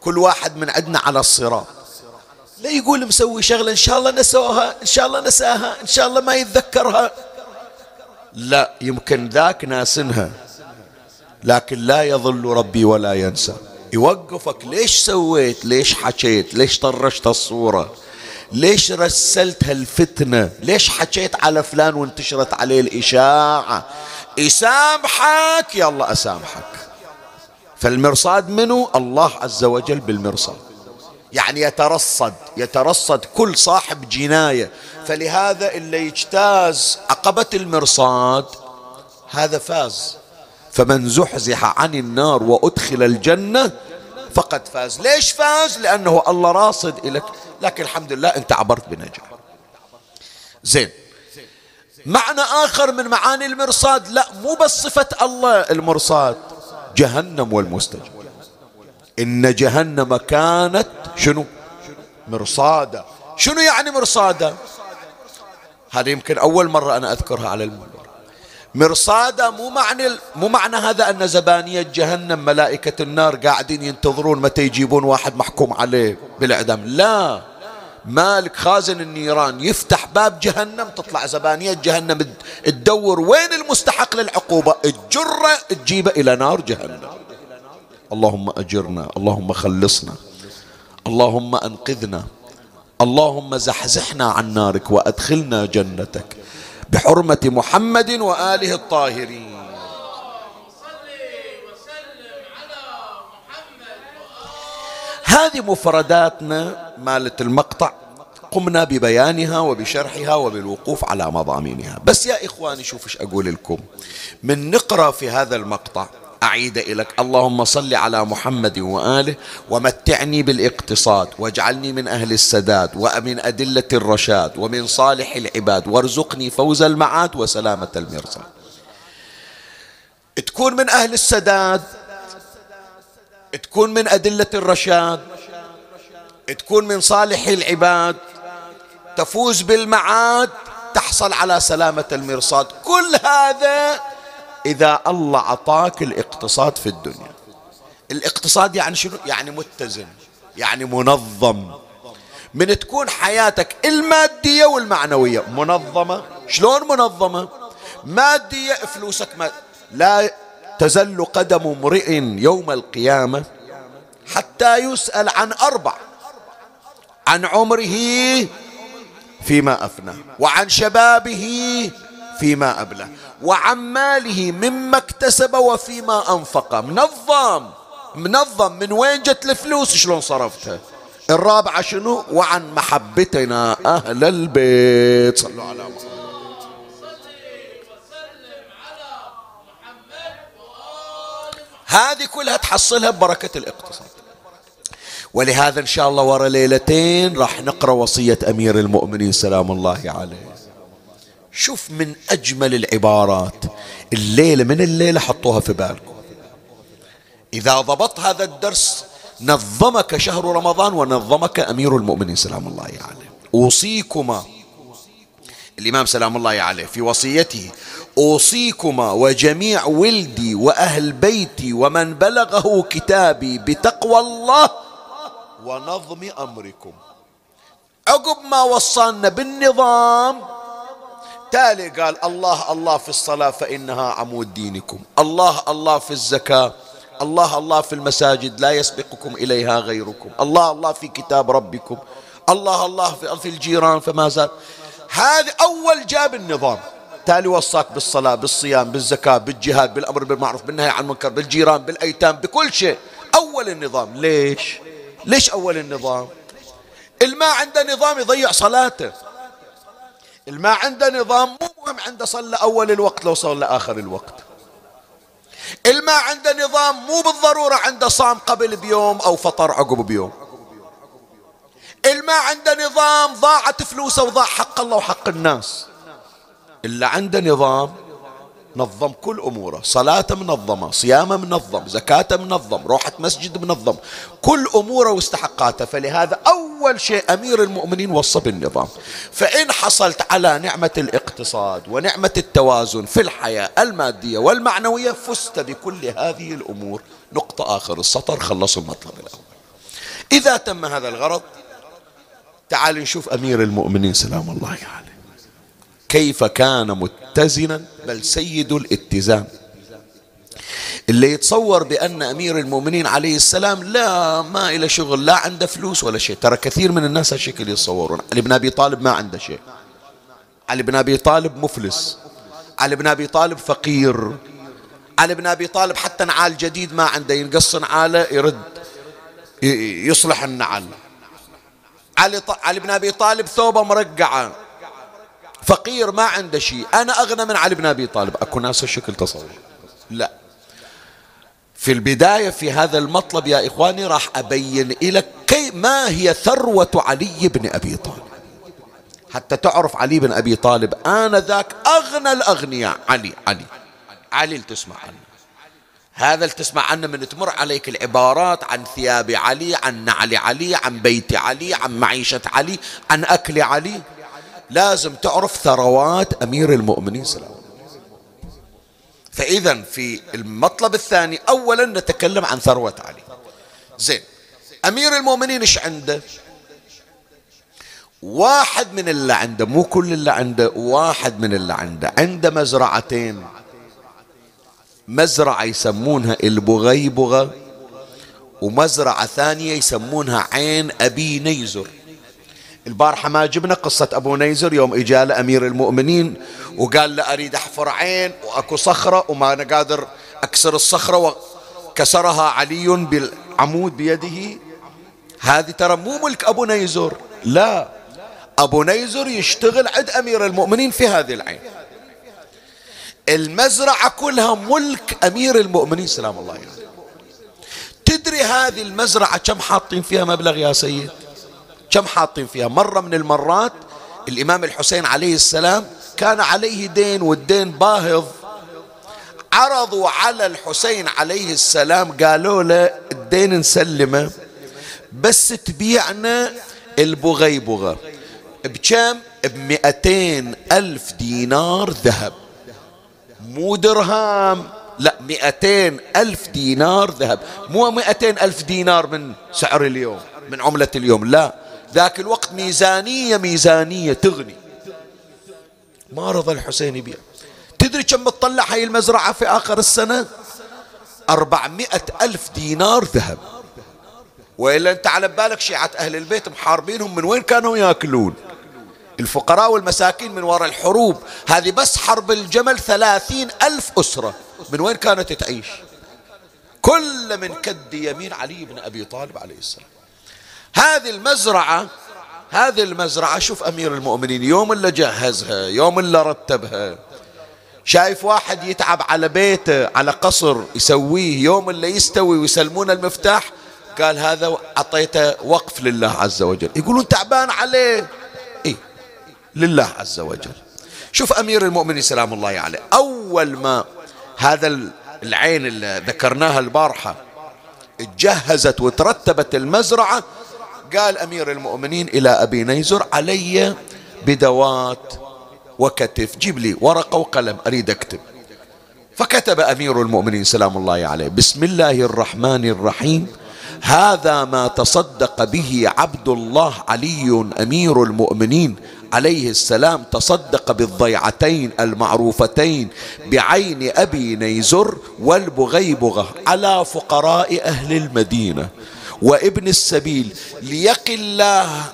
كل واحد من عندنا على الصراط. لا يقول مسوي شغلة إن شاء الله نسوها إن شاء الله نساها إن شاء الله ما يتذكرها. لا يمكن ذاك ناسنها لكن لا يظل ربي ولا ينسى. يوقفك. ليش سويت؟ ليش حكيت؟ ليش طرشت الصورة؟ ليش رسلت هالفتنة؟ ليش حكيت على فلان وانتشرت عليه الإشاعة؟ يسامحك الله أسامحك. فالمرصاد منه الله عز وجل بالمرصاد. يعني يترصد يترصد كل صاحب جناية. فلهذا اللي يجتاز عقبة المرصاد هذا فاز. فمن زحزح عن النار وأدخل الجنة فقد فاز. ليش فاز؟ لأنه الله راصد لك لكن الحمد لله أنت عبرت بنجاح. زين. معنى آخر من معاني المرصاد؟ لا مو بس صفة الله المرصاد جهنم والمستجب إن جهنم كانت شنو؟ مرصادة. شنو يعني مرصادة؟ هذا يمكن أول مرة أنا أذكرها على المنبر. مرصادة مو معنى مو معنى هذا أن زبانية جهنم ملائكة النار قاعدين ينتظرون متى يجيبون واحد محكوم عليه بالإعدام لا. مالك خازن النيران يفتح باب جهنم تطلع زبانية جهنم تدور وين المستحق للعقوبة؟ الجرة تجيبه إلى نار جهنم. اللهم أجرنا اللهم خلصنا اللهم أنقذنا اللهم زحزحنا عن نارك وأدخلنا جنتك. بحرمة محمد وآله الطاهرين. هذه مفرداتنا مالت المقطع. قمنا ببيانها وبشرحها وبالوقوف على مضامينها. بس يا إخواني شوف إيش أقول لكم. من نقرأ في هذا المقطع أعيد إليك. اللهم صل على محمد وآله ومتعني بالإقتصاد واجعلني من أهل السداد ومن أدلة الرشاد ومن صالح العباد وارزقني فوز المعاد وسلامة المرصاد تكون من أهل السداد تكون من أدلة الرشاد تكون من صالح العباد تفوز بالمعاد تحصل على سلامة المرصاد. كل هذا إذا الله أعطاك الاقتصاد في الدنيا. الاقتصاد يعني شنو؟ يعني متزن يعني منظم. من تكون حياتك المادية والمعنوية منظمة. شلون منظمة؟ مادية فلوسك ما لا تزل قدم امرئ يوم القيامة حتى يسأل عن أربع. عن عمره فيما أفنى وعن شبابه فيما أبلى وعن ماله مما اكتسب وفيما أنفق. منظم. منظم. من وين جت الفلوس؟ شلون صرفتها الرابعة شنو؟ وعن محبتنا أهل البيت. صلوا على محمد. هذه كلها تحصلها ببركة الاقتصاد. ولهذا إن شاء الله ورا ليلتين راح نقرأ وصية أمير المؤمنين. سلام الله عليه. شوف من أجمل العبارات. الليلة من الليلة حطوها في بالكم. إذا ضبط هذا الدرس نظمك شهر رمضان ونظمك أمير المؤمنين. سلام الله عليه. أوصيكما. الإمام سلام الله عليه في وصيته أوصيكما وجميع ولدي وأهل بيتي ومن بلغه كتابي بتقوى الله ونظم أمركم. عقب ما وصلنا بالنظام تالي قال الله الله في الصلاة فإنها عمود دينكم. الله الله في الزكاة. الله الله في المساجد لا يسبقكم إليها غيركم. الله الله في كتاب ربكم. الله الله في, الجيران فما زال. هذا أول جاب النظام. تالي وصاك بالصلاة بالصيام بالزكاة بالجهاد بالأمر بالمعروف بالنهي عن المنكر بالجيران بالأيتام بكل شيء. أول النظام. ليش؟ ليش أول النظام؟ الما عنده نظام يضيع صلاته. الما عنده نظام مو مهم عنده صلى أول الوقت لو صلى آخر الوقت. الما عنده نظام مو بالضرورة عنده صام قبل بيوم أو فطر عقب بيوم. الما عنده نظام ضاعت فلوسه وضاع حق الله وحق الناس. إلا عنده نظام نظم كل أموره. صلاته منظمة صيامه منظم زكاته منظم روحة مسجد منظم كل أموره واستحقاته. فلهذا أول شيء أمير المؤمنين وصى بالنظام. فإن حصلت على نعمة الاقتصاد ونعمة التوازن في الحياة المادية والمعنوية فزت بكل هذه الأمور. نقطة آخر السطر خلصوا المطلب الأول. إذا تم هذا الغرض تعال نشوف أمير المؤمنين. سلام الله عليه. كيف كان متزنا؟ بل سيد الاتزان. اللي يتصور بأن أمير المؤمنين عليه السلام لا ما إلى شغل لا عنده فلوس ولا شيء. ترى كثير من الناس هالشكل يتصورون. علي بن أبي طالب ما عنده شيء. علي بن أبي طالب مفلس. علي بن أبي طالب فقير. علي بن أبي طالب حتى نعال جديد ما عنده. ينقص نعاله يرد. يصلح النعل علي, ط... علي بن أبي طالب ثوبه مرقعة. فقير ما عنده شيء. أنا أغنى من علي بن أبي طالب. أكو ناس الشكل تصور. لا. في البداية في هذا المطلب يا إخواني راح أبين لك كي ما هي ثروة علي بن أبي طالب. حتى تعرف علي بن أبي طالب آنذاك أغنى الأغنياء. علي علي علي اللي تسمع عنه. هذا اللي تسمع عنه من تمر عليك العبارات عن ثياب علي عن نعل علي عن بيت علي عن معيشة علي عن أكل علي. لازم تعرف ثروات أمير المؤمنين سلام فإذا في المطلب الثاني أولا نتكلم عن ثروة علي. زين أمير المؤمنين إيش عنده؟ واحد من اللي عنده مو كل اللي عنده واحد من اللي عنده. عنده مزرعتين. مزرعة يسمونها البغيبغة ومزرعة ثانية يسمونها عين أبي نيزر. البارحة ما جبنا قصة أبو نيزر يوم إجا أمير المؤمنين وقال له أريد أحفر عين وأكو صخرة وما أنا قادر أكسر الصخرة وكسرها علي بالعمود بيده. هذه ترى مو ملك أبو نيزر. لا أبو نيزر يشتغل عند أمير المؤمنين في هذه العين. المزرعة كلها ملك أمير المؤمنين سلام الله عليه. يعني. تدري هذه المزرعة كم حاطين فيها مبلغ يا سيد؟ كم حاطين فيها؟ مرة من المرات الإمام الحسين عليه السلام كان عليه دين والدين باهظ. عرضوا على الحسين عليه السلام قالوا له الدين نسلمه بس تبيعنا البغيبغة بكم؟ بمئتين ألف دينار ذهب. مو درهم لا مئتين ألف دينار ذهب. مو مئتين ألف دينار من سعر اليوم من عملة اليوم لا. ذاك الوقت ميزانية ميزانية تغني. ما رضى الحسين يبيع. تدري كم تطلع هاي المزرعة في آخر السنة؟ أربعمائة ألف دينار ذهب. وإلا أنت على بالك شيعة أهل البيت محاربينهم من وين كانوا يأكلون؟ الفقراء والمساكين من وراء الحروب. هذه بس حرب الجمل ثلاثين ألف أسرة. من وين كانت تعيش؟ كل من كد يمين علي بن أبي طالب عليه السلام. هذه المزرعة هذه المزرعة شوف أمير المؤمنين يوم اللي جهزها يوم اللي رتبها. شايف واحد يتعب على بيته على قصر يسويه يوم اللي يستوي ويسلمون المفتاح قال هذا أعطيته وقف لله عز وجل. يقولون تعبان عليه. إيه؟ لله عز وجل. شوف أمير المؤمنين سلام الله عليه. أول ما هذا العين اللي ذكرناها البارحة اتجهزت وترتبت المزرعة قال أمير المؤمنين إلى أبي نيزر علي بدوات وكتف جيب لي ورقة وقلم أريد أكتب. فكتب أمير المؤمنين سلام الله عليه بسم الله الرحمن الرحيم هذا ما تصدق به عبد الله علي أمير المؤمنين عليه السلام تصدق بالضيعتين المعروفتين بعين أبي نيزر والبغيبغة على فقراء أهل المدينة. وابن السبيل ليقي الله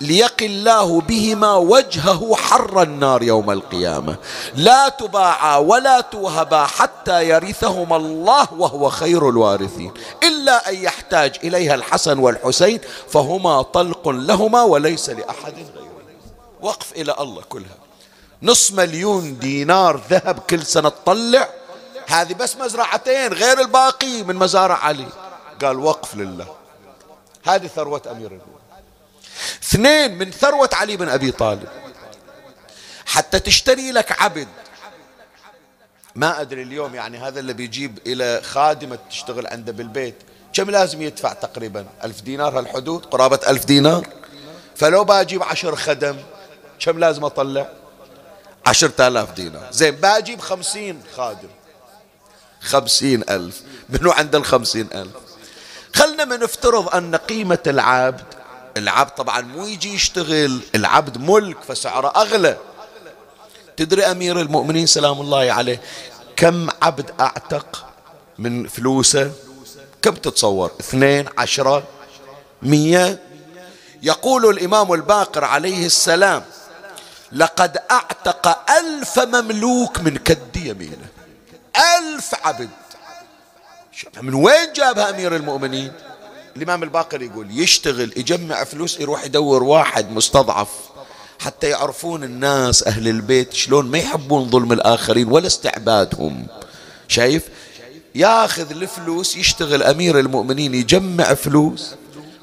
ليقي الله بهما وجهه حر النار يوم القيامة. لا تباعا ولا توهبا حتى يرثهما الله وهو خير الوارثين. إلا أن يحتاج إليها الحسن والحسين فهما طلق لهما وليس لأحد غيره وقف إلى الله كلها. نص مليون دينار ذهب كل سنة تطلع. هذه بس مزرعتين غير الباقي من مزارع علي. قال وقف لله. هذه ثروة أمير المؤمنين اثنين من ثروة علي بن أبي طالب. حتى تشتري لك عبد. ما أدري اليوم يعني هذا اللي بيجيب إلى خادمة تشتغل عنده بالبيت. كم لازم يدفع تقريبا؟ ألف دينار هالحدود؟ قرابة ألف دينار. فلو بجيب عشر خدم كم لازم أطلع؟ عشرة آلاف دينار. زين بجيب خمسين خادم. خمسين ألف. منو عنده الخمسين ألف؟ خلنا من نفترض أن قيمة العبد العبد طبعا مو يجي يشتغل العبد ملك فسعره أغلى. تدري أمير المؤمنين سلام الله عليه كم عبد أعتق من فلوسه؟ كم تتصور؟ اثنين عشرة مية؟ يقول الإمام الباقر عليه السلام لقد أعتق ألف مملوك من كد يمينه. ألف عبد. من وين جابها أمير المؤمنين؟ الإمام الباقر يقول يشتغل يجمع فلوس يروح يدور واحد مستضعف حتى يعرفون الناس أهل البيت شلون ما يحبون ظلم الآخرين ولا استعبادهم. شايف؟ ياخذ الفلوس يشتغل أمير المؤمنين يجمع فلوس.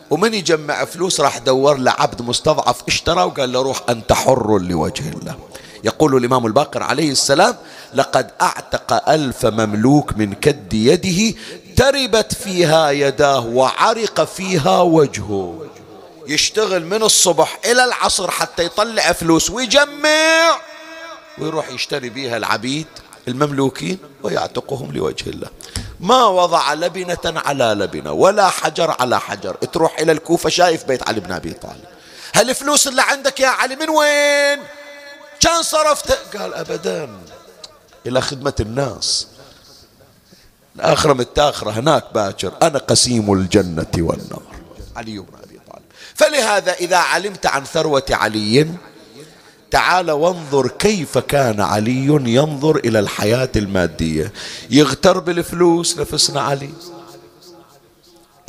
ومن يجمع فلوس راح دور له عبد مستضعف اشترى وقال له روح أنت حر لوجه الله. يقول الإمام الباقر عليه السلام لقد أعتق ألف مملوك من كد يده تربت فيها يداه وعرق فيها وجهه. يشتغل من الصبح إلى العصر حتى يطلع فلوس ويجمع ويروح يشتري بيها العبيد المملوكين ويعتقهم لوجه الله. ما وضع لبنة على لبنة ولا حجر على حجر. تروح إلى الكوفة شايف بيت علي بن أبي طالب. هالفلوس اللي عندك يا علي من وين؟ كان صرفت. قال أبدا إلى خدمة الناس. الآخرة متاخرة هناك باكر. أنا قسيم الجنة والنار. علي بن أبي طالب. فلهذا إذا علمت عن ثروة علي تعال وانظر كيف كان علي ينظر إلى الحياة المادية. يغتر بالفلوس نفسنا علي.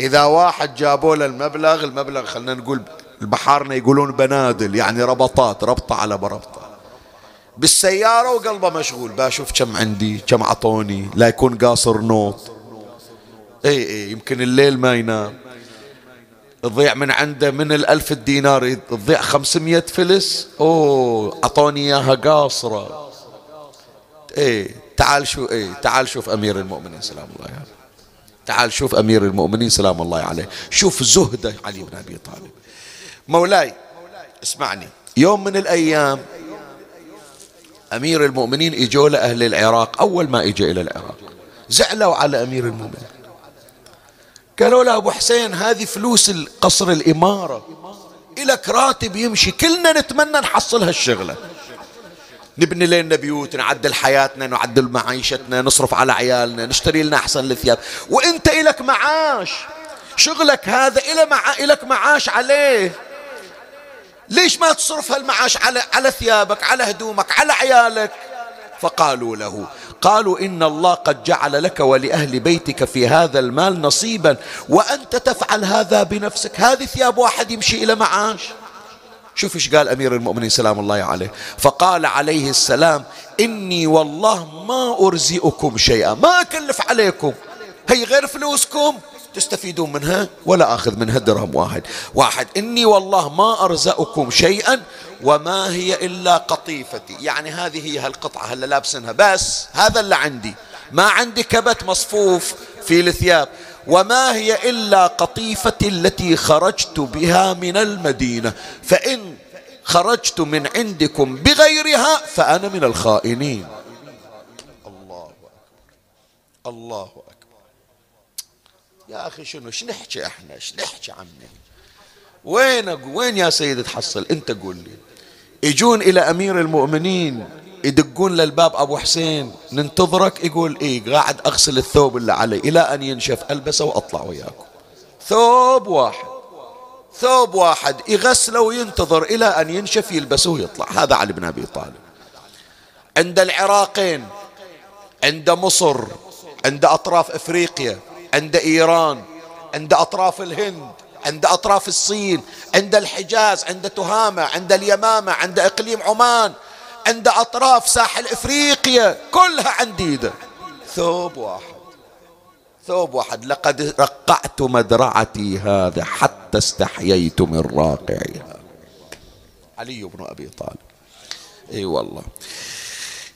إذا واحد جابوا له المبلغ المبلغ خلينا نقول البحارنا يقولون بنادل يعني ربطات ربطة على بربطة. بالسيارة وقلبه مشغول. بشوف كم عندي كم عطوني. لا يكون قاصر نوط إي إي يمكن الليل ما ينام. تضيع من عنده من الألف الدينار تضيع خمسمية فلس. أوه أعطوني إياها قاصرة. إيه تعال شو إيه تعال شوف أمير المؤمنين. سلام الله عليه. تعال شوف أمير المؤمنين. سلام الله عليه. شوف زهدة علي بن أبي طالب. مولاي اسمعني. يوم من الأيام أمير المؤمنين إجوا لأهل العراق أول ما إجا إلى العراق زعلوا على أمير المؤمنين. قالوا له أبو حسين هذه فلوس قصر الإمارة إلك راتب يمشي كلنا نتمنى نحصل هالشغلة. نبني لنا بيوت نعدل حياتنا نعدل معيشتنا نصرف على عيالنا نشتري لنا أحسن الثياب. وإنت إلك معاش شغلك هذا. إلك معاش عليه. ليش ما تصرف هالمعاش على على ثيابك على هدومك على عيالك؟ فقالوا له قالوا إن الله قد جعل لك ولأهل بيتك في هذا المال نصيبا وأنت تفعل هذا بنفسك. هذه ثياب واحد يمشي إلى معاش. شوف إيش قال أمير المؤمنين سلام الله عليه. فقال عليه السلام إني والله ما أرزئكم شيئا ما أكلف عليكم. هي غير فلوسكم؟ تستفيدون منها؟ ولا آخذ منها درهم واحد. واحد إني والله ما ارزقكم شيئا وما هي إلا قطيفتي. يعني هذه هي هالقطعة هلا لابسنها بس هذا اللي عندي. ما عندي كبت مصفوف في الثياب. وما هي إلا قطيفتي التي خرجت بها من المدينة. فإن خرجت من عندكم بغيرها فأنا من الخائنين. الله أكبر. الله أكبر. يا أخي شنو؟ إيش نحكي إحنا؟ إيش نحكي عني وين وين يا سيد تحصل؟ أنت قول لي. يجون إلى أمير المؤمنين يدقون للباب أبو حسين ننتظرك يقول إيه قاعد أغسل الثوب اللي علي إلى أن ينشف ألبسه وأطلع وياكم. ثوب واحد. ثوب واحد يغسله وينتظر إلى أن ينشف يلبسه ويطلع. هذا علي بن أبي طالب. عند العراقين عند مصر عند أطراف إفريقيا عند إيران عند أطراف الهند عند أطراف الصين عند الحجاز عند تهامة عند اليمامة عند إقليم عمان عند أطراف ساحل إفريقيا كلها عند إيده. ثوب واحد. ثوب واحد. لقد رقعت مدرعتي هذا حتى استحييت من راقعها. علي بن أبي طالب. إي والله.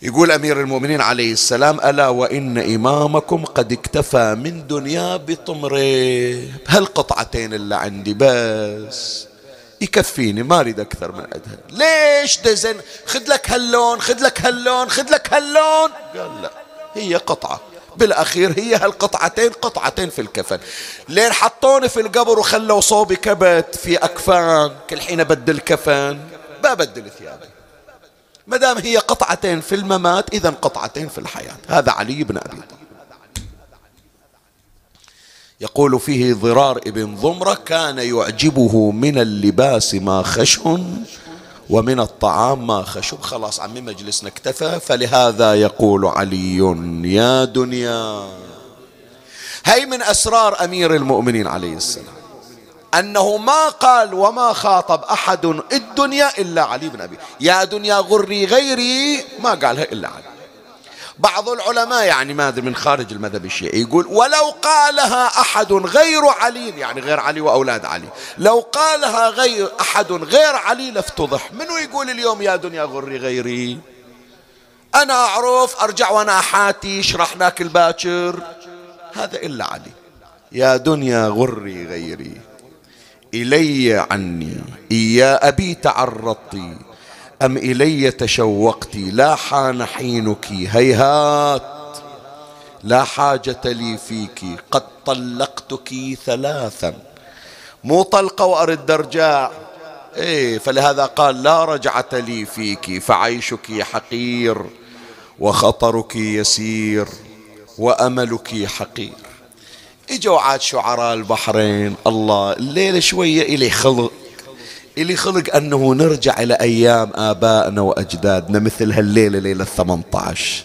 يقول أمير المؤمنين عليه السلام ألا وإن إمامكم قد اكتفى من دنيا بطمره؟ هالقطعتين اللي عندي بس. يكفيني ما أريد أكثر من عندها ليش دزن؟ خذ لك هاللون خذ لك هاللون خذ لك هاللون. قال لا هي قطعة. بالأخير هي هالقطعتين قطعتين في الكفن. لين حطوني في القبر وخلوا صوبي كبت في أكفان كل حين أبدل كفن ببدل ثيابي. ما دام هي قطعتين في الممات إذا قطعتين في الحياة. هذا علي بن أبي طالب. يقول فيه ضرار ابن ضمرة كان يعجبه من اللباس ما خشن ومن الطعام ما خشب خلاص عمي مجلسنا اكتفى فلهذا يقول علي يا دنيا. هي من أسرار أمير المؤمنين عليه السلام. أنه ما قال وما خاطب أحد الدنيا إلا علي بن أبي. يا دنيا غري غيري ما قالها إلا علي. بعض العلماء يعني ماذا من خارج المذهب الشيعي يقول ولو قالها أحد غير علي يعني غير علي وأولاد علي. لو قالها غير أحد غير علي لافتضح. منو يقول اليوم يا دنيا غري غيري؟ أنا أعرف أرجع وأنا أحاتي شرحناك الباكر. هذا إلا علي. يا دنيا غري غيري. إلي عني إيا أبي تعرضت أم إلي تشوقت لا حان حينك هيهات لا حاجة لي فيك قد طلقتك ثلاثا مو طلقة وأرد أرجع إيه فلهذا قال لا رجعة لي فيك فعيشك حقير وخطرك يسير وأملك حقير. اجوا عاد شعراء البحرين. الله الليلة شوية إلي خلق. إلي خلق أنه نرجع إلى أيام آبائنا وأجدادنا مثل ليلة الثمانية عشر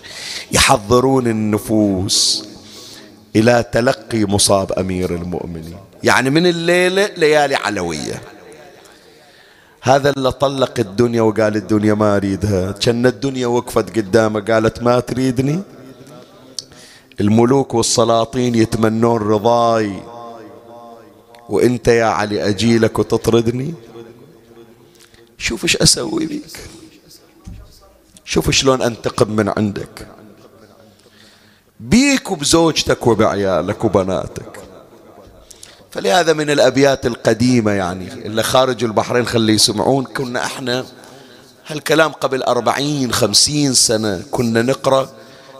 يحضرون النفوس إلى تلقي مصاب أمير المؤمنين. يعني من الليلة ليالي علوية. هذا اللي طلق الدنيا وقال الدنيا ما أريدها. كان الدنيا وقفت قدامه قالت ما تريدني؟ الملوك والسلاطين يتمنون رضاي. وإنت يا علي أجيلك وتطردني؟ شوف إيش أسوي بيك. شوف شلون أنتقم من عندك. بيك وبزوجتك وبعيالك وبناتك. فلهذا من الأبيات القديمة يعني اللي خارج البحرين خلي يسمعون كنا إحنا هالكلام قبل أربعين خمسين سنة كنا نقرأ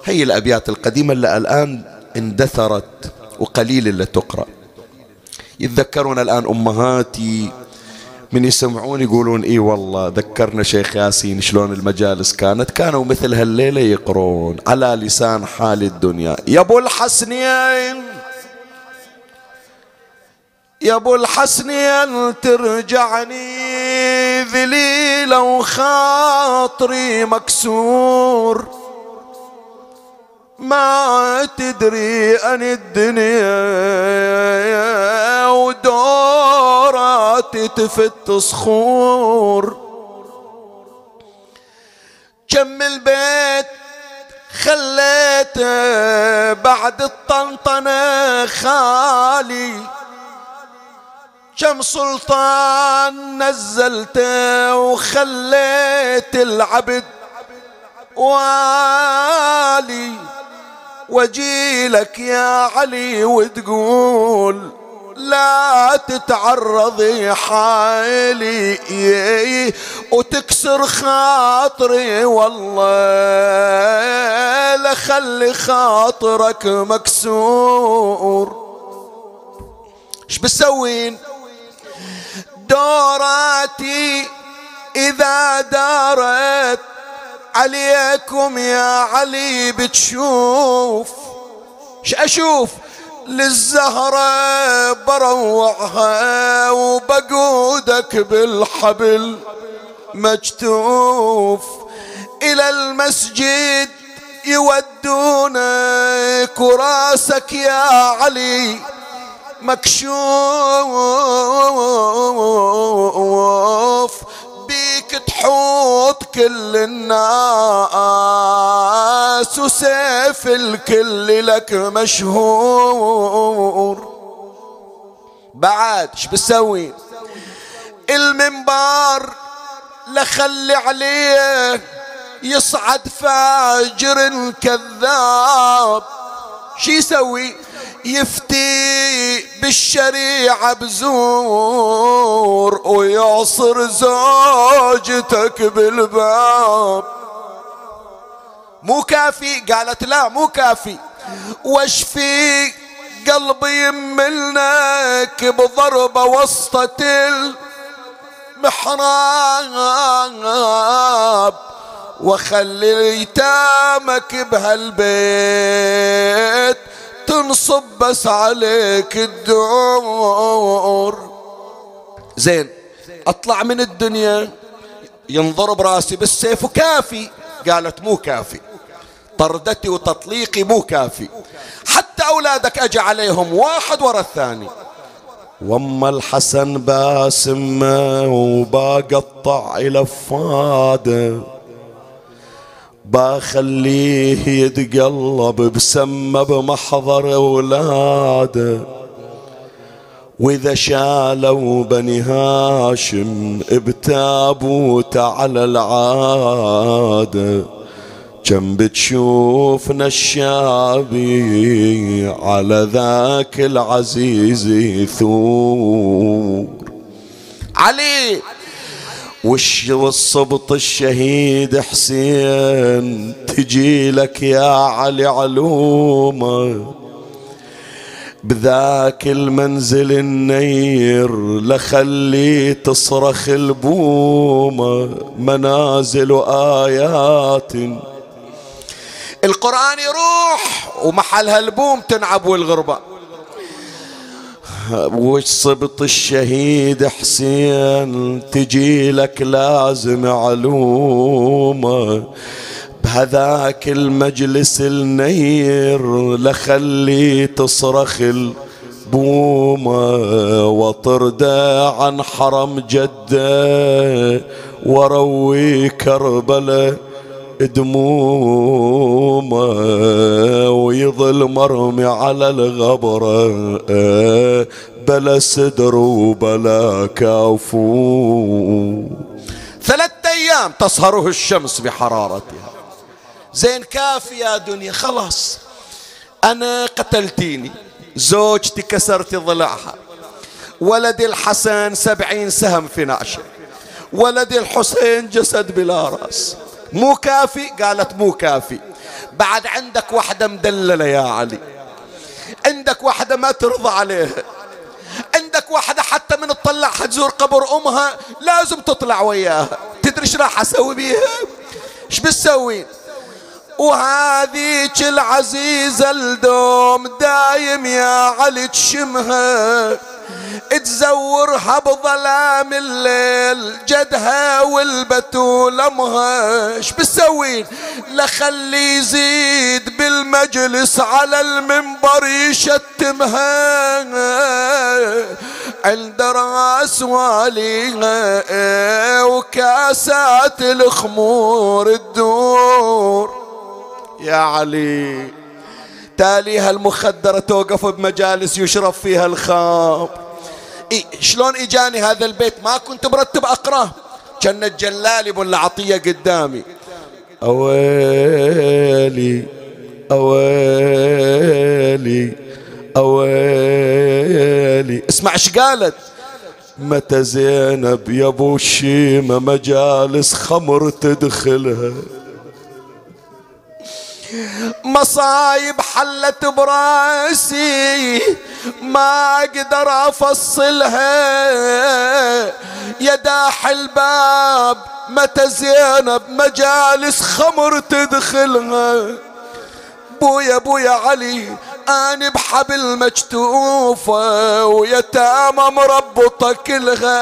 هي الأبيات القديمة اللي الآن اندثرت وقليل اللي تقرأ. يتذكرون الآن أمهاتي من يسمعون يقولون إي والله ذكرنا شيخ ياسين شلون المجالس كانت. كانوا مثل هالليلة يقرون على لسان حال الدنيا. يا أبو الحسنين يا أبو الحسنين ترجعني ذليلة وخاطري مكسور. ما تدري أن الدنيا ودورات تفت صخور. كم البيت خليته بعد الطنطنة خالي. كم سلطان نزلته وخليت العبد والي. وجيلك يا علي وتقول لا تتعرضي حالي وتكسر خاطري والله. لخلي خاطرك مكسور. إيش بتسوين؟ دوراتي إذا دارت عليكم يا علي بتشوف؟ أشوف؟ للزهرة بروعها وبقودك بالحبل مجتوف. إلى المسجد يودونك وراسك يا علي مكشوف. بيك تحوط كل الناس وسيف الكل لك مشهور. بعد إيش بسوي المنبر لخلي عليه يصعد فاجر كذاب. شي يسوي؟ يفتي بالشريعة بزور ويعصر زوجتك بالباب. مو كافي؟ قالت لا مو كافي. واشفي قلبي يملنك بضربة وسطة المحراب؟ وخلي ايتامك بهالبيت. تنصب بس عليك الدور زين أطلع من الدنيا ينضرب راسي بالسيف وكافي. قالت مو كافي. طردتي وتطليقي مو كافي. حتى أولادك اجى عليهم واحد ورا الثاني. وأما الحسن باسم وبقطع لفاده. بخليه يتقلب بسمة بمحضر أولاده. وإذا شالوا بني هاشم بتابوت على العادة كم بتشوفنا الشابي على ذاك العزيز ثور. علي! وش والصبط الشهيد حسين تجي لك يا علي علومة؟ بذاك المنزل النير لخلي تصرخ البومة منازل وآيات. القرآن يروح ومحلها البوم تنعب والغربة. وش صبط الشهيد حسين تجي لك لازم علومه. بهذاك المجلس النير لخلي تصرخ بومه وطرده عن حرم جده وروي كربله دمومه ويظل مرمي على الغبرة بلا سدر وبلا كافو. ثلاثة أيام تصهره الشمس بحرارتها. زين كافي يا دنيا خلاص. أنا قتلتيني. زوجتي كسرت ضلعها. ولدي الحسن سبعين سهم في نعشه. ولدي الحسين جسد بلا رأس. مو كافي؟ قالت مو كافي. بعد عندك واحدة مدللة يا علي. عندك واحدة ما ترضى عليها. عندك واحدة حتى من تطلعها تزور قبر أمها لازم تطلع وياها. تدري إيش راح أسوي بيها؟ إيش بتسوين وهذيك العزيزة الدوم دايم يا علي تشمها تزورها بظلام الليل جدها والبتول امها إيش بتسوين لخلي يزيد بالمجلس على المنبر يشتمها. عند راس واليها وكاسات الخمور الدور يا علي. تاليها المخدرة توقف بمجالس يشرب فيها الخمر إيه شلون إجاني هذا البيت؟ ما كنت مرتب اقراه كان الجلالي بن عطية قدامي. أويلي أويلي أويلي. اسمع إيش قالت؟ متى زينب يا أبو الشيمة مجالس خمر تدخلها. مصايب حلت براسي ما أقدر أفصلها. يا داح الباب متى زينب مجالس خمر تدخلها؟ بويا بويا علي اني بحبل مجتوفة ويتامى مربطة كلها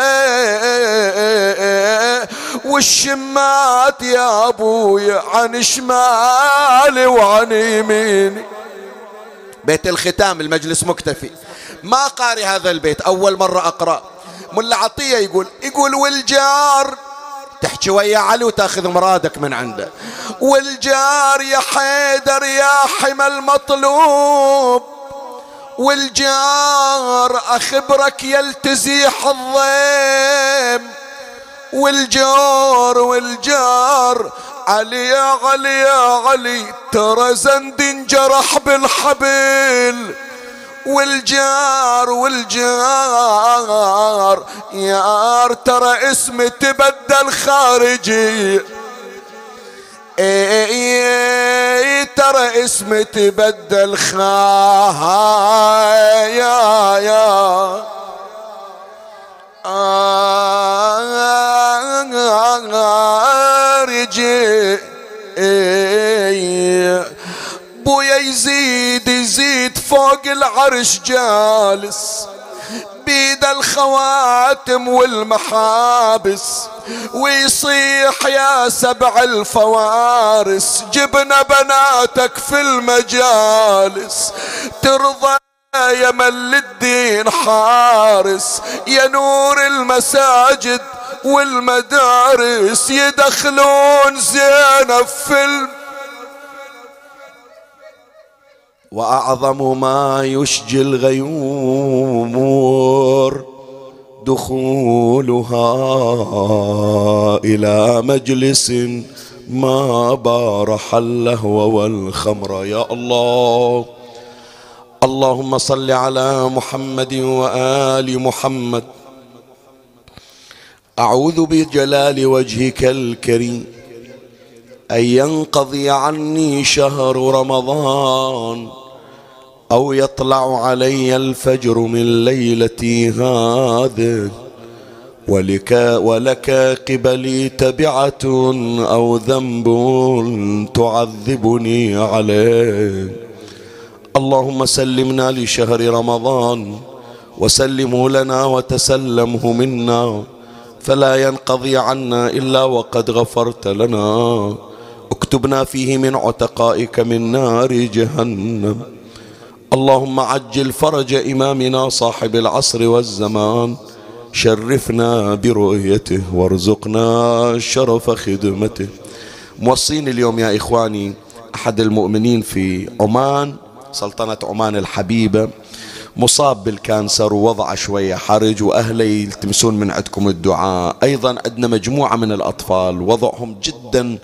والشمات يا ابويا عن شمالي وعن يميني بيت الختام المجلس مكتفي. ما قاري هذا البيت أول مرة أقرأ. ملا عطية يقول يقول والجار تحكي ويا علي وتاخذ مرادك من عنده. والجار يا حيدر يا حمى المطلوب والجار أخبرك يلتزيح الضيم. والجار والجار علي يا علي يا علي ترى زند انجرح بالحبل والجار والجار يار ترى اسمي تبدل خارجي. إيه ترى اسمي تبدل يا يا خارجي. بويا يزيد يزيد فوق العرش جالس. بيد الخواتم والمحابس ويصيح يا سبع الفوارس. جبنا بناتك في المجالس ترضى يا من للدين حارس. يا نور المساجد والمدارس يدخلون زينب في الم وأعظم ما يشجي الغيومور دخولها إلى مجلس ما بارح اللهو والخمر. يا الله اللهم صل على محمد وآل محمد. أعوذ بجلال وجهك الكريم. أن ينقضي عني شهر رمضان أو يطلع علي الفجر من ليلتي هذه ولك ولك قبلي تبعة أو ذنب تعذبني عليه. اللهم سلمنا لشهر رمضان وسلمه لنا وتسلمه منا فلا ينقضي عنا إلا وقد غفرت لنا. اكتبنا فيه من عتقائك من نار جهنم. اللهم عجل فرج إمامنا صاحب العصر والزمان. شرفنا برؤيته وارزقنا شرف خدمته. موصين اليوم يا إخواني أحد المؤمنين في عمان سلطنة عمان الحبيبة. مصاب بالكانسر ووضع شوية حرج وأهله يلتمسون من عندكم الدعاء. أيضا عندنا مجموعة من الأطفال وضعهم جدا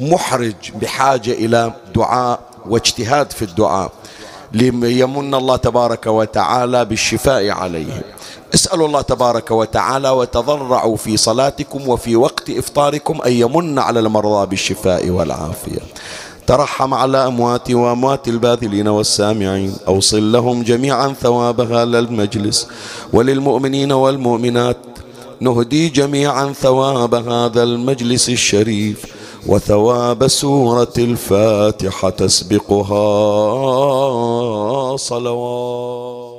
محرج بحاجة إلى دعاء واجتهاد في الدعاء. ليمن الله تبارك وتعالى بالشفاء عليهم. اسألوا الله تبارك وتعالى وتضرعوا في صلاتكم وفي وقت إفطاركم أن يمن على المرضى بالشفاء والعافية. ترحم على أموات وأموات الباذلين والسامعين. أوصل لهم جميعا ثواب هذا المجلس. وللمؤمنين والمؤمنات نهدي جميعا ثواب هذا المجلس الشريف. وثواب سورة الفاتحة تسبقها صلوات.